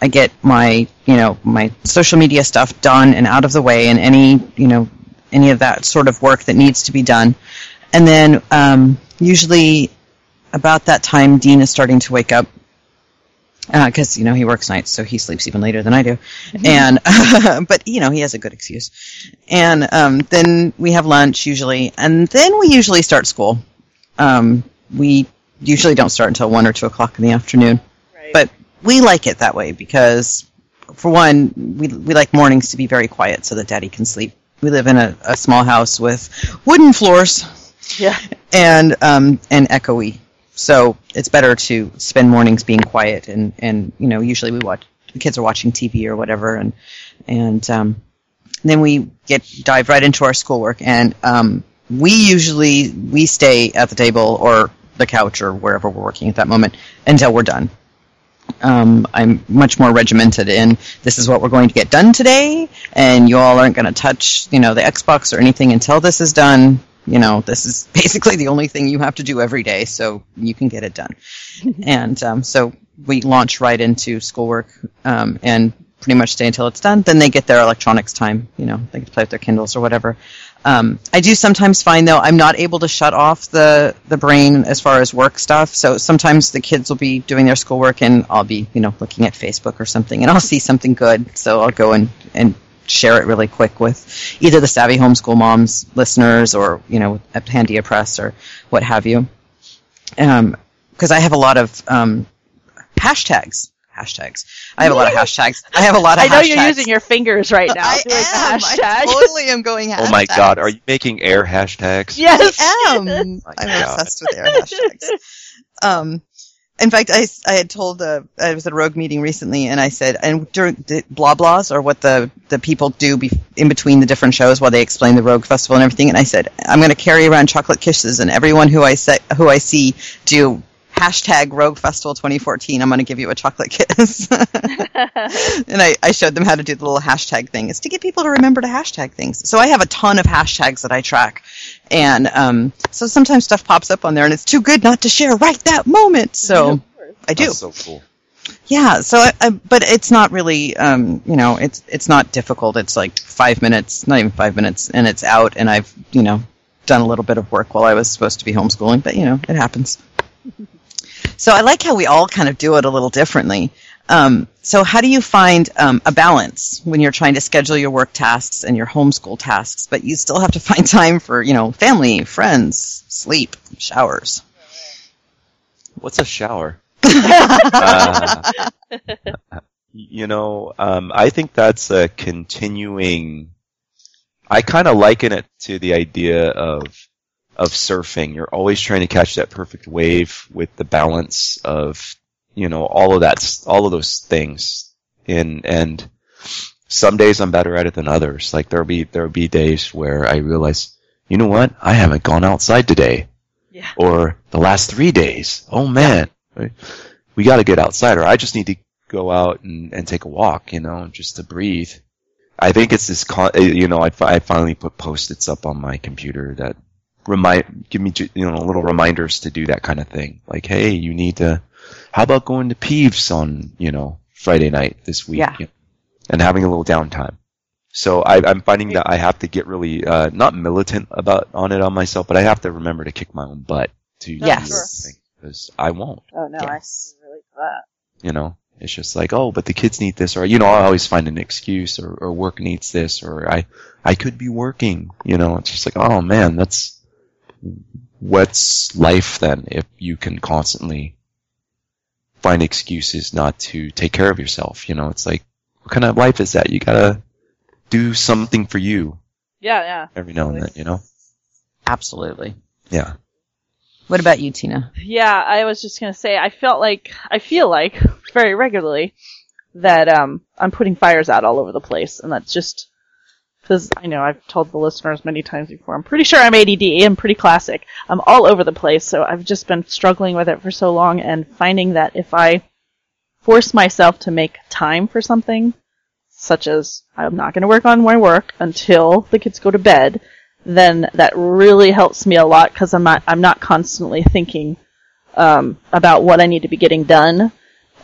I get my, you know, my social media stuff done and out of the way, and any, you know, any of that sort of work that needs to be done. And then um, usually about that time, Dean is starting to wake up because you know he works nights, so he sleeps even later than I do. And but you know he has a good excuse. And um, then we have lunch usually, and then we usually start school. Um, we usually don't start until one or two o'clock in the afternoon but we like it that way because for one we, we like mornings to be very quiet so that daddy can sleep we live in a, a small house with wooden floors Yeah. and um, and echoey so it's better to spend mornings being quiet and and you know usually we watch the kids are watching tv or whatever and and um, then we get dive right into our schoolwork and um, we usually we stay at the table or the couch or wherever we're working at that moment until we're done um, I'm much more regimented in this is what we're going to get done today, and you all aren't going to touch, you know, the Xbox or anything until this is done. You know, this is basically the only thing you have to do every day, so you can get it done. and um, so we launch right into schoolwork um, and pretty much stay until it's done. Then they get their electronics time. You know, they get to play with their Kindles or whatever. Um, I do sometimes find though I'm not able to shut off the the brain as far as work stuff. So sometimes the kids will be doing their schoolwork and I'll be you know looking at Facebook or something and I'll see something good. So I'll go and and share it really quick with either the Savvy Homeschool Moms listeners or you know at Pandia Press or what have you. Because I have a lot of um, hashtags. Hashtags. I have a lot of hashtags. I have a lot of I know hashtags. you're using your fingers right now. I doing am. hashtag. I totally am going hashtags. Oh my god, are you making air hashtags? yes. I am. I'm obsessed with air hashtags. Um, in fact, I, I had told uh, I was at a rogue meeting recently, and I said, and during the blah blahs are what the the people do be, in between the different shows while they explain the Rogue Festival and everything. And I said, I'm going to carry around chocolate kisses, and everyone who I say, who I see do hashtag Rogue Festival 2014. I'm going to give you a chocolate kiss. and I, I showed them how to do the little hashtag thing. It's to get people to remember to hashtag things. So I have a ton of hashtags that I track. And um, so sometimes stuff pops up on there and it's too good not to share right that moment. So I do. That's so cool. Yeah. So, I, I, but it's not really, um, you know, it's it's not difficult. It's like five minutes, not even five minutes, and it's out. And I've, you know, done a little bit of work while I was supposed to be homeschooling, but you know, it happens. So I like how we all kind of do it a little differently. Um, so how do you find um, a balance when you're trying to schedule your work tasks and your homeschool tasks, but you still have to find time for you know family, friends, sleep, showers? What's a shower? Uh, you know, um, I think that's a continuing. I kind of liken it to the idea of of surfing. You're always trying to catch that perfect wave with the balance of you know all of that, all of those things. And and some days I'm better at it than others. Like there'll be there'll be days where I realize, you know what, I haven't gone outside today Yeah. or the last three days. Oh man, right? we got to get outside, or I just need to go out and, and take a walk, you know, just to breathe. I think it's this, con- you know, I, I finally put post-its up on my computer that remind, give me, you know, little reminders to do that kind of thing. Like, hey, you need to, how about going to Peeves on, you know, Friday night this week? Yeah. you know, and having a little downtime. So I, I'm finding that I have to get really uh, not militant about on it on myself, but I have to remember to kick my own butt to Yes. because I won't. Oh no, Yes. I relate to that. You know, it's just like, oh, but the kids need this, or you know, I always find an excuse, or, or work needs this, or I I could be working. You know, it's just like, oh man, that's what's life then if you can constantly find excuses not to take care of yourself. You know, it's like, what kind of life is that? You gotta do something for you Yeah, yeah. every now and then. You know, Absolutely. yeah. What about you, Tina? Yeah, I was just gonna say, I felt like, I feel like, very regularly, that, um, I'm putting fires out all over the place, and that's just, cause I know I've told the listeners many times before, I'm pretty sure I'm ADD, I'm pretty classic. I'm all over the place, so I've just been struggling with it for so long, and finding that if I force myself to make time for something, such as, I'm not gonna work on my work until the kids go to bed, then that really helps me a lot because I'm not I'm not constantly thinking um, about what I need to be getting done.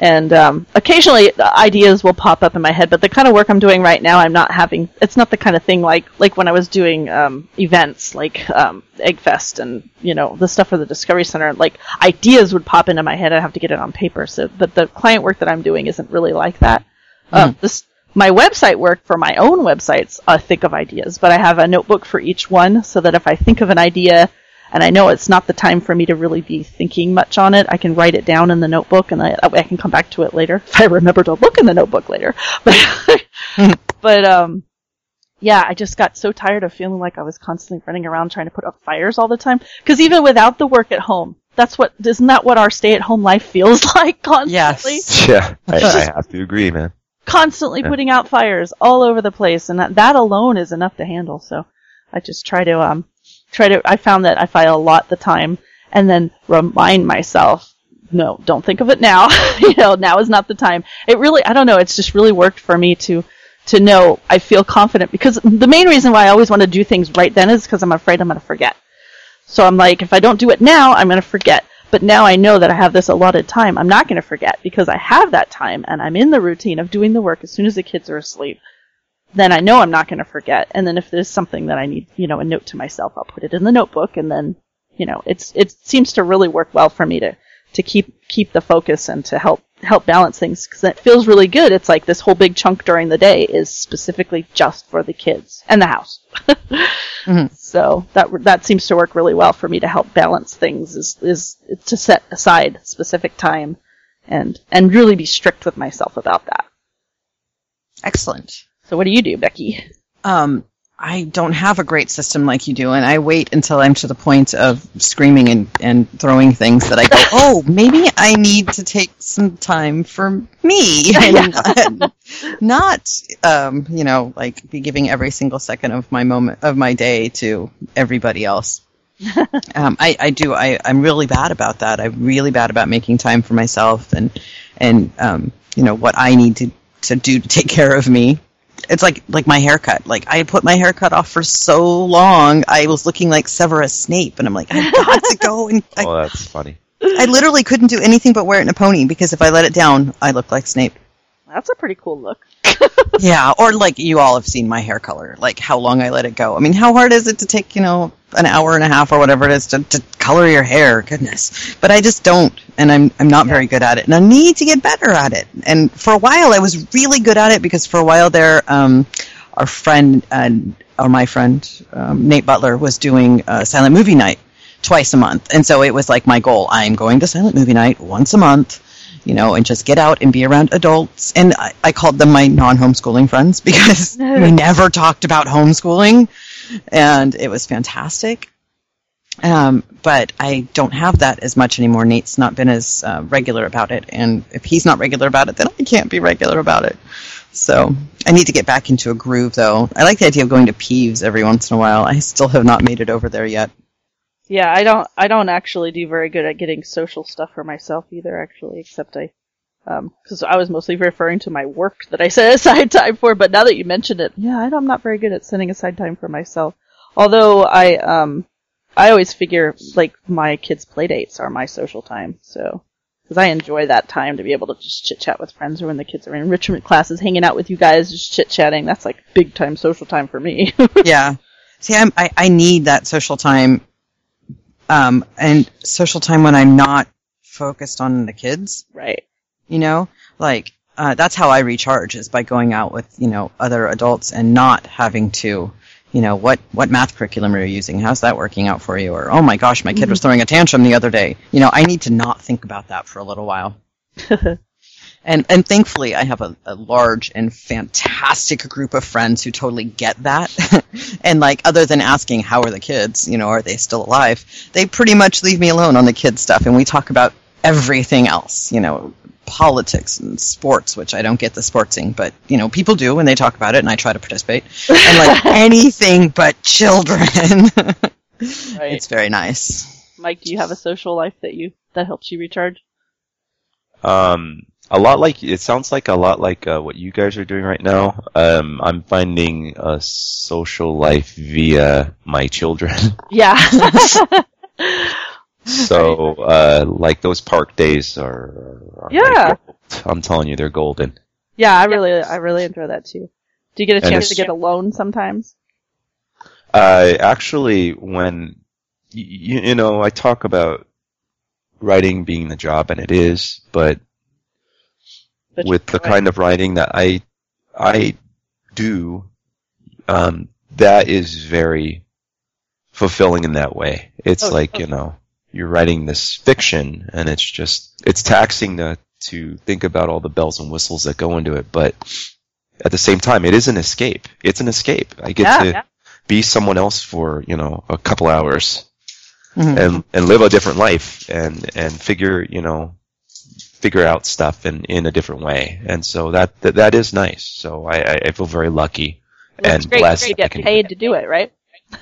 And um, occasionally ideas will pop up in my head, but the kind of work I'm doing right now, I'm not having. It's not the kind of thing like like when I was doing um, events like um, Eggfest and you know the stuff for the Discovery Center. Like ideas would pop into my head. I have to get it on paper. So, but the client work that I'm doing isn't really like that. Uh, this my website work for my own websites, I think of ideas, but I have a notebook for each one so that if I think of an idea and I know it's not the time for me to really be thinking much on it, I can write it down in the notebook and I, I can come back to it later if I remember to look in the notebook later. But, but, um, yeah, I just got so tired of feeling like I was constantly running around trying to put up fires all the time. Cause even without the work at home, that's what, isn't that what our stay at home life feels like constantly? Yes. Yeah, I, I have to agree, man. constantly putting out fires all over the place, and that, that alone is enough to handle. So I just try to um try to. I found that I file a lot the time and then remind myself, no, don't think of it now. you know, now is not the time. It really, I don't know. It's just really worked for me to to know I feel confident because the main reason why I always want to do things right then is because I'm afraid I'm going to forget. So I'm like, if I don't do it now, I'm going to forget. But now I know that I have this allotted time. I'm not going to forget because I have that time and I'm in the routine of doing the work as soon as the kids are asleep. Then I know I'm not going to forget. And then if there's something that I need, you know, a note to myself, I'll put it in the notebook and then, you know, it's, it seems to really work well for me to, to keep, keep the focus and to help, help balance things because it feels really good. It's like this whole big chunk during the day is specifically just for the kids and the house. Mm-hmm. So that that seems to work really well for me to help balance things. Is is to set aside specific time, and and really be strict with myself about that. Excellent. So what do you do, Becky? Um, I don't have a great system like you do, and I wait until I'm to the point of screaming and, and throwing things that I go, oh, maybe I need to take some time for me, and not, not, um, you know, like be giving every single second of my moment of my day to everybody else. um, I, I do. I, I'm really bad about that. I'm really bad about making time for myself and and um, you know what I need to to do to take care of me it's like like my haircut. Like I put my haircut off for so long, I was looking like Severus Snape, and I'm like, I've got to go. And oh, I, Oh, that's funny. I literally couldn't do anything but wear it in a pony because if I let it down, I look like Snape. That's a pretty cool look. Yeah, or like you all have seen my hair color, like how long I let it go. I mean, how hard is it to take, you know, an hour and a half or whatever it is to, to color your hair? Goodness. But I just don't, and I'm I'm not very good at it, and I need to get better at it. And for a while, I was really good at it because for a while there, um, our friend uh, or my friend um, Nate Butler was doing uh, silent movie night twice a month, and so it was like my goal. I'm going to silent movie night once a month you know, and just get out and be around adults. And I, I called them my non-homeschooling friends because we never talked about homeschooling, and it was fantastic. Um, but I don't have that as much anymore. Nate's not been as uh, regular about it, and if he's not regular about it, then I can't be regular about it. So I need to get back into a groove, though. I like the idea of going to Peeves every once in a while. I still have not made it over there yet. Yeah, I don't. I don't actually do very good at getting social stuff for myself either. Actually, except I, because I was mostly referring to my work that I set aside time for. But now that you mentioned it, yeah, I'm not very good at setting aside time for myself. Although I, um, I always figure like my kids' play dates are my social time. So, because I enjoy that time to be able to just chit chat with friends, or when the kids are in enrichment classes, hanging out with you guys, just chit chatting. That's like big time social time for me. yeah. See, I'm, I I need that social time, um, and social time when I'm not focused on the kids. right. You know, like uh, that's how I recharge is by going out with you know other adults and not having to. You know what? What math curriculum are you using? How's that working out for you? Or oh my gosh, my kid was throwing a tantrum the other day. You know, I need to not think about that for a little while. And and thankfully, I have a, a large and fantastic group of friends who totally get that. and like, other than asking how are the kids, you know, are they still alive? They pretty much leave me alone on the kids stuff, and we talk about everything else. You know, politics and sports, which I don't get the sportsing, but you know, people do when they talk about it, and I try to participate. And like anything but children. Right. It's very nice. Mike, do you have a social life that you that helps you recharge? Um, a lot like it sounds like a lot like uh, what you guys are doing right now. Um, I'm finding a social life via my children. Yeah. so, uh, like those park days are. are Yeah. gold. I'm telling you, they're golden. yeah, I really I really enjoy that too. Do you get a And chance to get alone sometimes? Uh, actually, when you, you know, I talk about writing being the job, and it is, but But with the right. kind of writing that I I do, um, that is very fulfilling in that way. It's Oh, like oh. you know you're writing this fiction, and it's just it's taxing to to think about all the bells and whistles that go into it, but at the same time, it is an escape. It's an escape. I get Yeah, to yeah. be someone else for you know a couple hours Mhm. and and live a different life and and figure you know figure out stuff in in a different way and so that that, that is nice so I, I I feel very lucky Well, and great blessed to that I get can- paid to do it, right?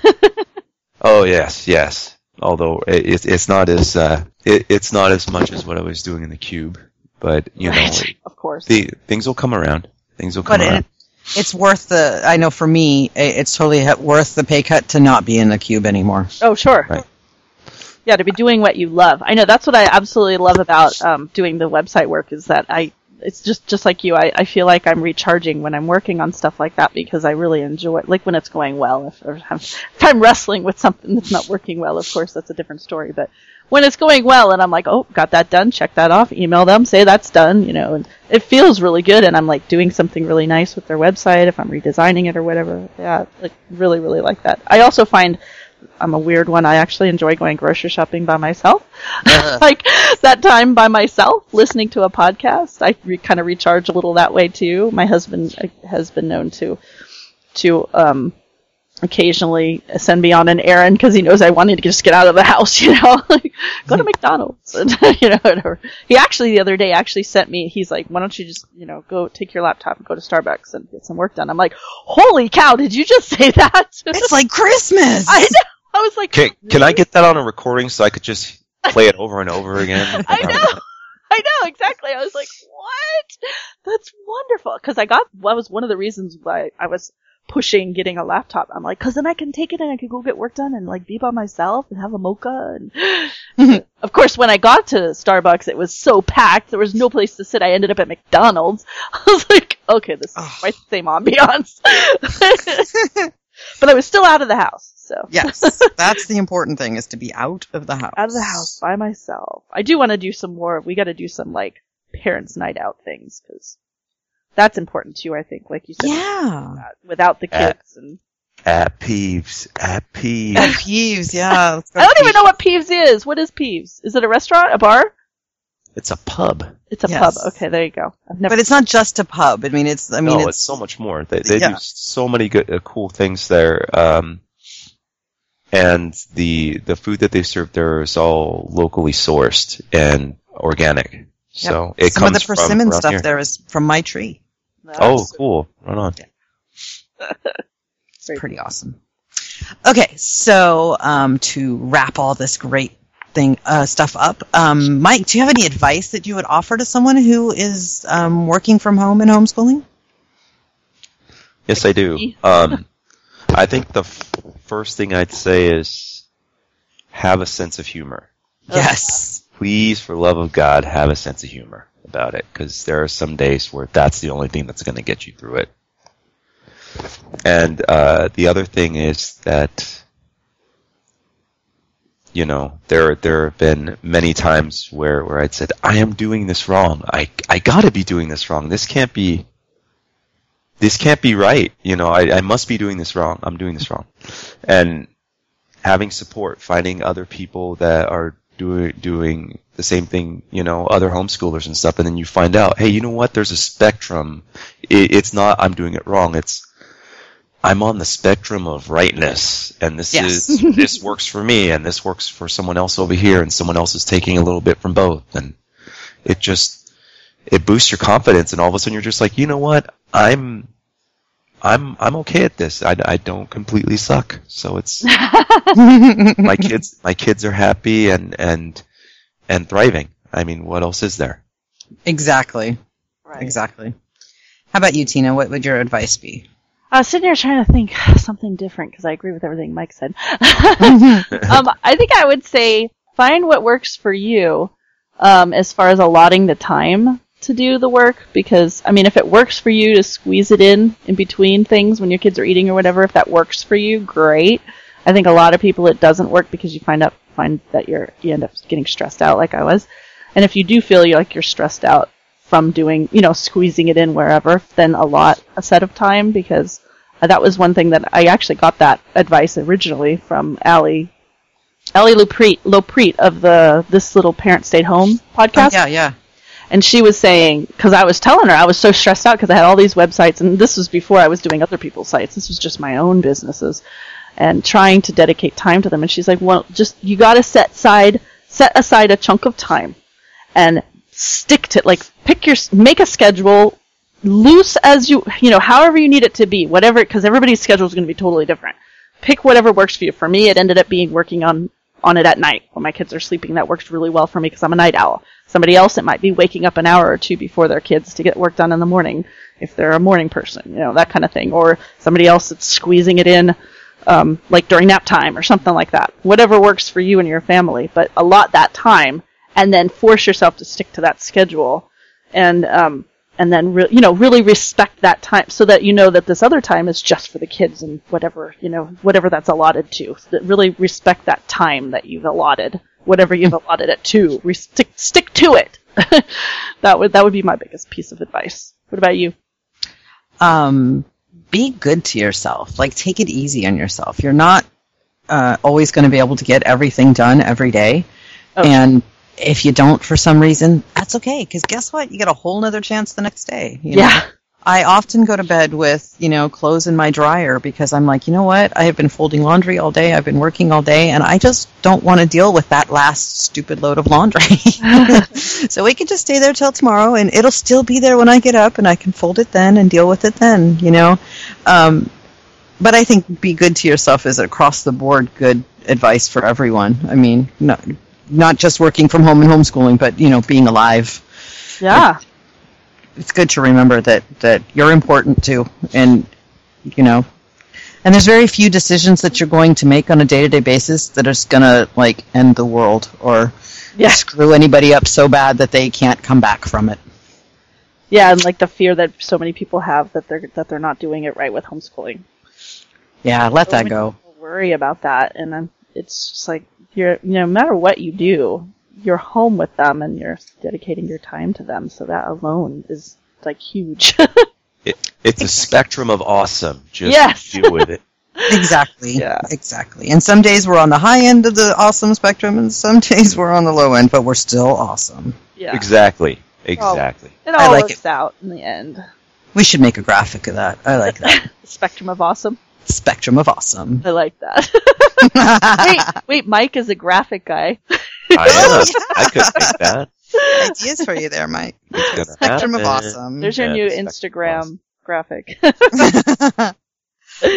oh yes yes although it, it's it's not as uh it, it's not as much as what I was doing in the cube but you know Of course. the things will come around things will come But around it, it's worth the. I know for me, i- it's totally worth the pay cut to not be in the cube anymore. Oh, sure. Right. Yeah, to be doing what you love. I know that's what I absolutely love about um, doing the website work is that I. It's just just like you. I, I feel like I'm recharging when I'm working on stuff like that because I really enjoy it. Like when it's going well. If, I'm, if I'm wrestling with something that's not working well, of course that's a different story. But when it's going well and I'm like, oh, got that done, check that off, email them, say that's done, you know, and it feels really good. And I'm like doing something really nice with their website if I'm redesigning it or whatever. Yeah, like really, really like that. I also find I'm a weird one. I actually enjoy going grocery shopping by myself. like that time by myself, listening to a podcast. I re- kind of recharge a little that way too. My husband uh, has been known to to um occasionally send me on an errand because he knows I wanted to just get out of the house, you know, like go to hmm. McDonald's, and, you know, whatever. He actually the other day actually sent me. He's like, why don't you just, you know, go take your laptop and go to Starbucks and get some work done. I'm like, holy cow, did you just say that? It's like Christmas. I know. I was like, can can I get that on a recording so I could just play it over and over again I know. I know exactly. I was like, "What? That's wonderful!" Because I got that was one of the reasons why I was pushing getting a laptop. I'm like, cause then I can take it and I can go get work done and like be by myself and have a mocha. And of course, when I got to Starbucks, it was so packed. There was no place to sit. I ended up at McDonald's. I was like, okay, this is quite the same ambiance. but I was still out of the house. So Yes, that's the important thing is to be out of the house. out of the house by myself. I do want to do some more. We got to do some like parents' night out things because that's important too. I think, like you said, Yeah. without the Uh, kids and At Peeves. At Peeves. at Peeves, yeah. I don't to even know what Peeves is. What is Peeves? Is it a restaurant, a bar? it's a pub. It's a Yes. pub. Okay, there you go. I've never. But it's not just a pub. I mean, it's. I mean, no, it's, it's, so much more. They, they Yeah. do so many good, uh, cool things there. Um, and the the food that they serve there is all locally sourced and organic. So it some of comes the persimmon around stuff here. there is from my tree. Oh, cool! Right on. It's pretty awesome. Okay, so um, to wrap all this great thing uh, stuff up, um, Mike, do you have any advice that you would offer to someone who is um, working from home and homeschooling? Yes, I do. Um, I think the f- first thing I'd say is have a sense of humor. Yes. Please, for love of God, have a sense of humor about it, because there are some days where that's the only thing that's going to get you through it. And uh, the other thing is that, you know, there there have been many times where where I'd said, I am doing this wrong. I I got to be doing this wrong. This can't be. This can't be right. You know, I, I must be doing this wrong. I'm doing this wrong. And having support, finding other people that are doing doing the same thing, you know, other homeschoolers and stuff, and then you find out, hey, you know what? There's a spectrum. It, it's not I'm doing it wrong. It's I'm on the spectrum of rightness, and this Yes. is this works for me, and this works for someone else over here, and someone else is taking a little bit from both, and it just it boosts your confidence, and all of a sudden you're just like, you know what? I'm I'm I'm okay at this. I, I don't completely suck, so it's my kids my kids are happy and and and thriving. I mean, what else is there? Exactly. Right. Exactly. How about you, Tina? What would your advice be? I was sitting here trying to think something different because I agree with everything Mike said. um, I think I would say find what works for you um, as far as allotting the time to do the work. Because I mean, if it works for you to squeeze it in in between things when your kids are eating or whatever, if that works for you, great. I think a lot of people it doesn't work because you find out find that you're you end up getting stressed out like I was. And if you do feel you're like you're stressed out from doing, you know, squeezing it in wherever, then a lot a set of time because that was one thing that I actually got that advice originally from Allie, Allie Lopreet, Lopreet of the This Little Parent Stayed Home oh, podcast. Oh, yeah, yeah. And she was saying, because I was telling her I was so stressed out because I had all these websites, and this was before I was doing other people's sites. This was just my own businesses, and trying to dedicate time to them. And she's like, well, just you got to set aside set aside a chunk of time, and stick to it. like pick your make a schedule loose as you you know however you need it to be whatever because everybody's schedule is going to be totally different pick whatever works for you for me it ended up being working on on it at night when my kids are sleeping. That works really well for me because i'm a night owl. Somebody else it might be waking up an hour or two before their kids to get work done in the morning if they're a morning person you know that kind of thing. Or somebody else that's squeezing it in um, like during nap time or something like that. Whatever works for you and your family but allot that time and then force yourself to stick to that schedule. And um, and then re- you know really respect that time so that you know that this other time is just for the kids and whatever you know whatever that's allotted to So that really respect that time that you've allotted whatever you've allotted it to Re- stick stick to it that would that would be my biggest piece of advice what about you um, be good to yourself. Like, take it easy on yourself. You're not uh, always going to be able to get everything done every day. Oh. And if you don't for some reason, that's okay. Because guess what? You get a whole nother chance the next day. you know? Yeah. I often go to bed with, you know, clothes in my dryer because I'm like, you know what? I have been folding laundry all day. I've been working all day, and I just don't want to deal with that last stupid load of laundry. so we can just stay there till tomorrow, and it'll still be there when I get up, and I can fold it then and deal with it then, you know? Um, but I think be good to yourself is across the board good advice for everyone. I mean, not, not just working from home and homeschooling, but, you know, being alive yeah it's good to remember that that you're important too, and you know And there's very few decisions that you're going to make on a day to day basis that are gonna like end the world or Yeah. screw anybody up so bad that they can't come back from it. Yeah, and like the fear that so many people have that they're that they're not doing it right with homeschooling. Yeah, let So that go. people Worry about that, and then it's just like you're you know, no matter what you do, you're home with them and you're dedicating your time to them. So that alone is like huge. It, it's a spectrum of awesome. Just Yes. deal with it. Exactly. Yeah. Exactly. And some days we're on the high end of the awesome spectrum, and some days we're on the low end, but we're still awesome. yeah, Exactly. Exactly. it I all like works out in the end. We should make a graphic of that. I like that. The spectrum of awesome. Spectrum of awesome. I like that. wait, wait, Mike is a graphic guy. I am. I could make that. Ideas for you there, Mike. It's gonna Spectrum of awesome. There's your Yeah, new Instagram awesome. graphic.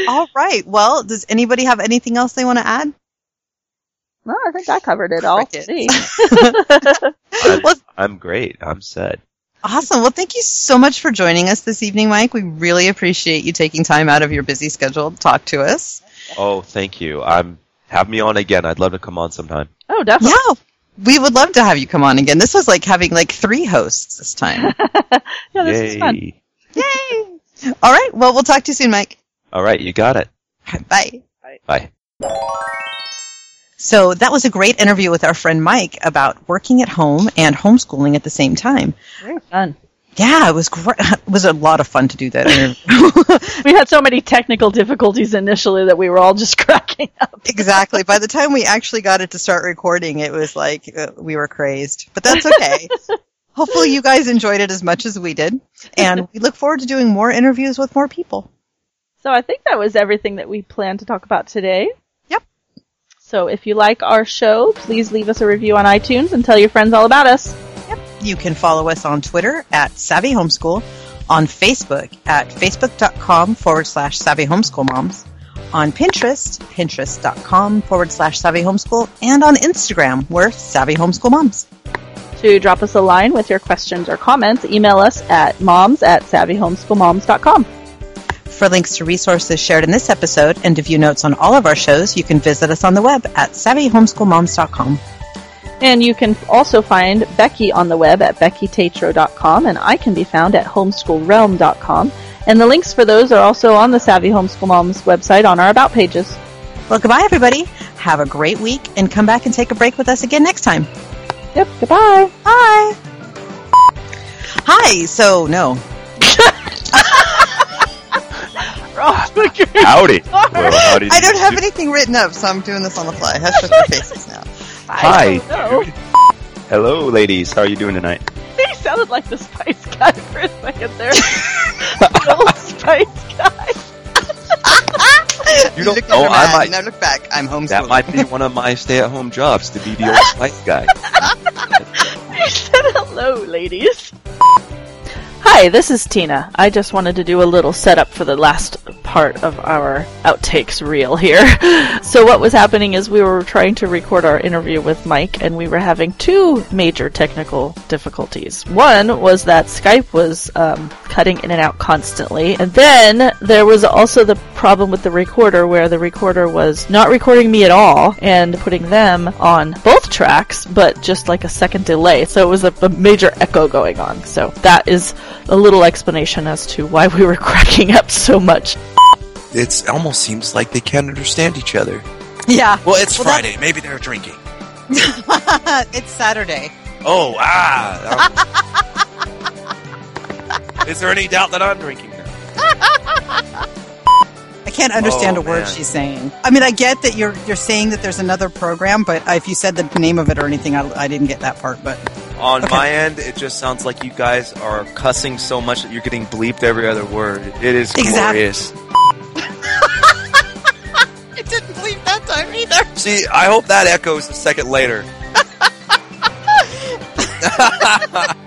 All right. Well, does anybody have anything else they want to add? no, I think I covered it all. Crickets. I'm, I'm great. I'm set. Awesome. Well, thank you so much for joining us this evening, Mike. We really appreciate you taking time out of your busy schedule to talk to us. Oh, thank you. I'm have me on again. I'd love to come on sometime. oh, definitely. Yeah. We would love to have you come on again. This was like having like three hosts this time. Yeah, this is fun. Yay. Yay! All right. Well, we'll talk to you soon, Mike. All right, you got it. Bye. Bye. So that was a great interview with our friend Mike about working at home and homeschooling at the same time. Very fun. Yeah, it was great. It was a lot of fun to do that interview. We had so many technical difficulties initially that we were all just cracking up. exactly. By the time we actually got it to start recording, it was like uh, we were crazed. But that's okay. Hopefully, you guys enjoyed it as much as we did, and we look forward to doing more interviews with more people. So I think that was everything that we planned to talk about today. Yep. So if you like our show, please leave us a review on iTunes and tell your friends all about us. You can follow us on Twitter at Savvy Homeschool, on Facebook at facebook.com forward slash Savvy Homeschool Moms, on Pinterest, pinterest.com forward slash Savvy Homeschool, and on Instagram, we're Savvy Homeschool Moms. To drop us a line with your questions or comments, email us at moms at savvyhomeschoolmoms.com. For links to resources shared in this episode and to view notes on all of our shows, you can visit us on the web at savvyhomeschoolmoms.com. And you can also find Becky on the web at beckytatro.com and I can be found at homeschoolrealm.com. And the links for those are also on the Savvy Homeschool Moms website on our About pages. Well, goodbye, everybody. Have a great week and come back and take a break with us again next time. Yep, goodbye. Hi. Hi. So, no. Ah, howdy. Well, howdy. I don't have anything written up, so I'm doing this on the fly. Hush, hush your faces now. Hi. Hello, ladies. How are you doing tonight? He sounded like the Spice Guy for a second there. the old Spice Guy. You don't look know. I might. Now look back. I'm homeschooling. That might be one of my stay-at-home jobs to be the old spice guy. He said hello, ladies. Hi, this is Tina. I just wanted to do a little setup for the last part of our outtakes reel here. So what was happening is we were trying to record our interview with Mike and we were having two major technical difficulties. One was that Skype was um, cutting in and out constantly. And then there was also the problem with the recorder where the recorder was not recording me at all and putting them on both tracks, but just like a second delay. So it was a, a major echo going on. So that is a little explanation as to why we were cracking up so much. It almost seems like they can't understand each other. Yeah. Well, it's Well, that- Friday. Maybe they're drinking. it's Saturday. Oh, ah. Is there any doubt that I'm drinking now? I can't understand Oh, a word man. she's saying. I mean, I get that you're you're saying that there's another program, but if you said the name of it or anything, I, I didn't get that part. But On Okay. my end, it just sounds like you guys are cussing so much that you're getting bleeped every other word. It is Exactly. glorious. I didn't believe that time either. See, I hope that echoes a second later.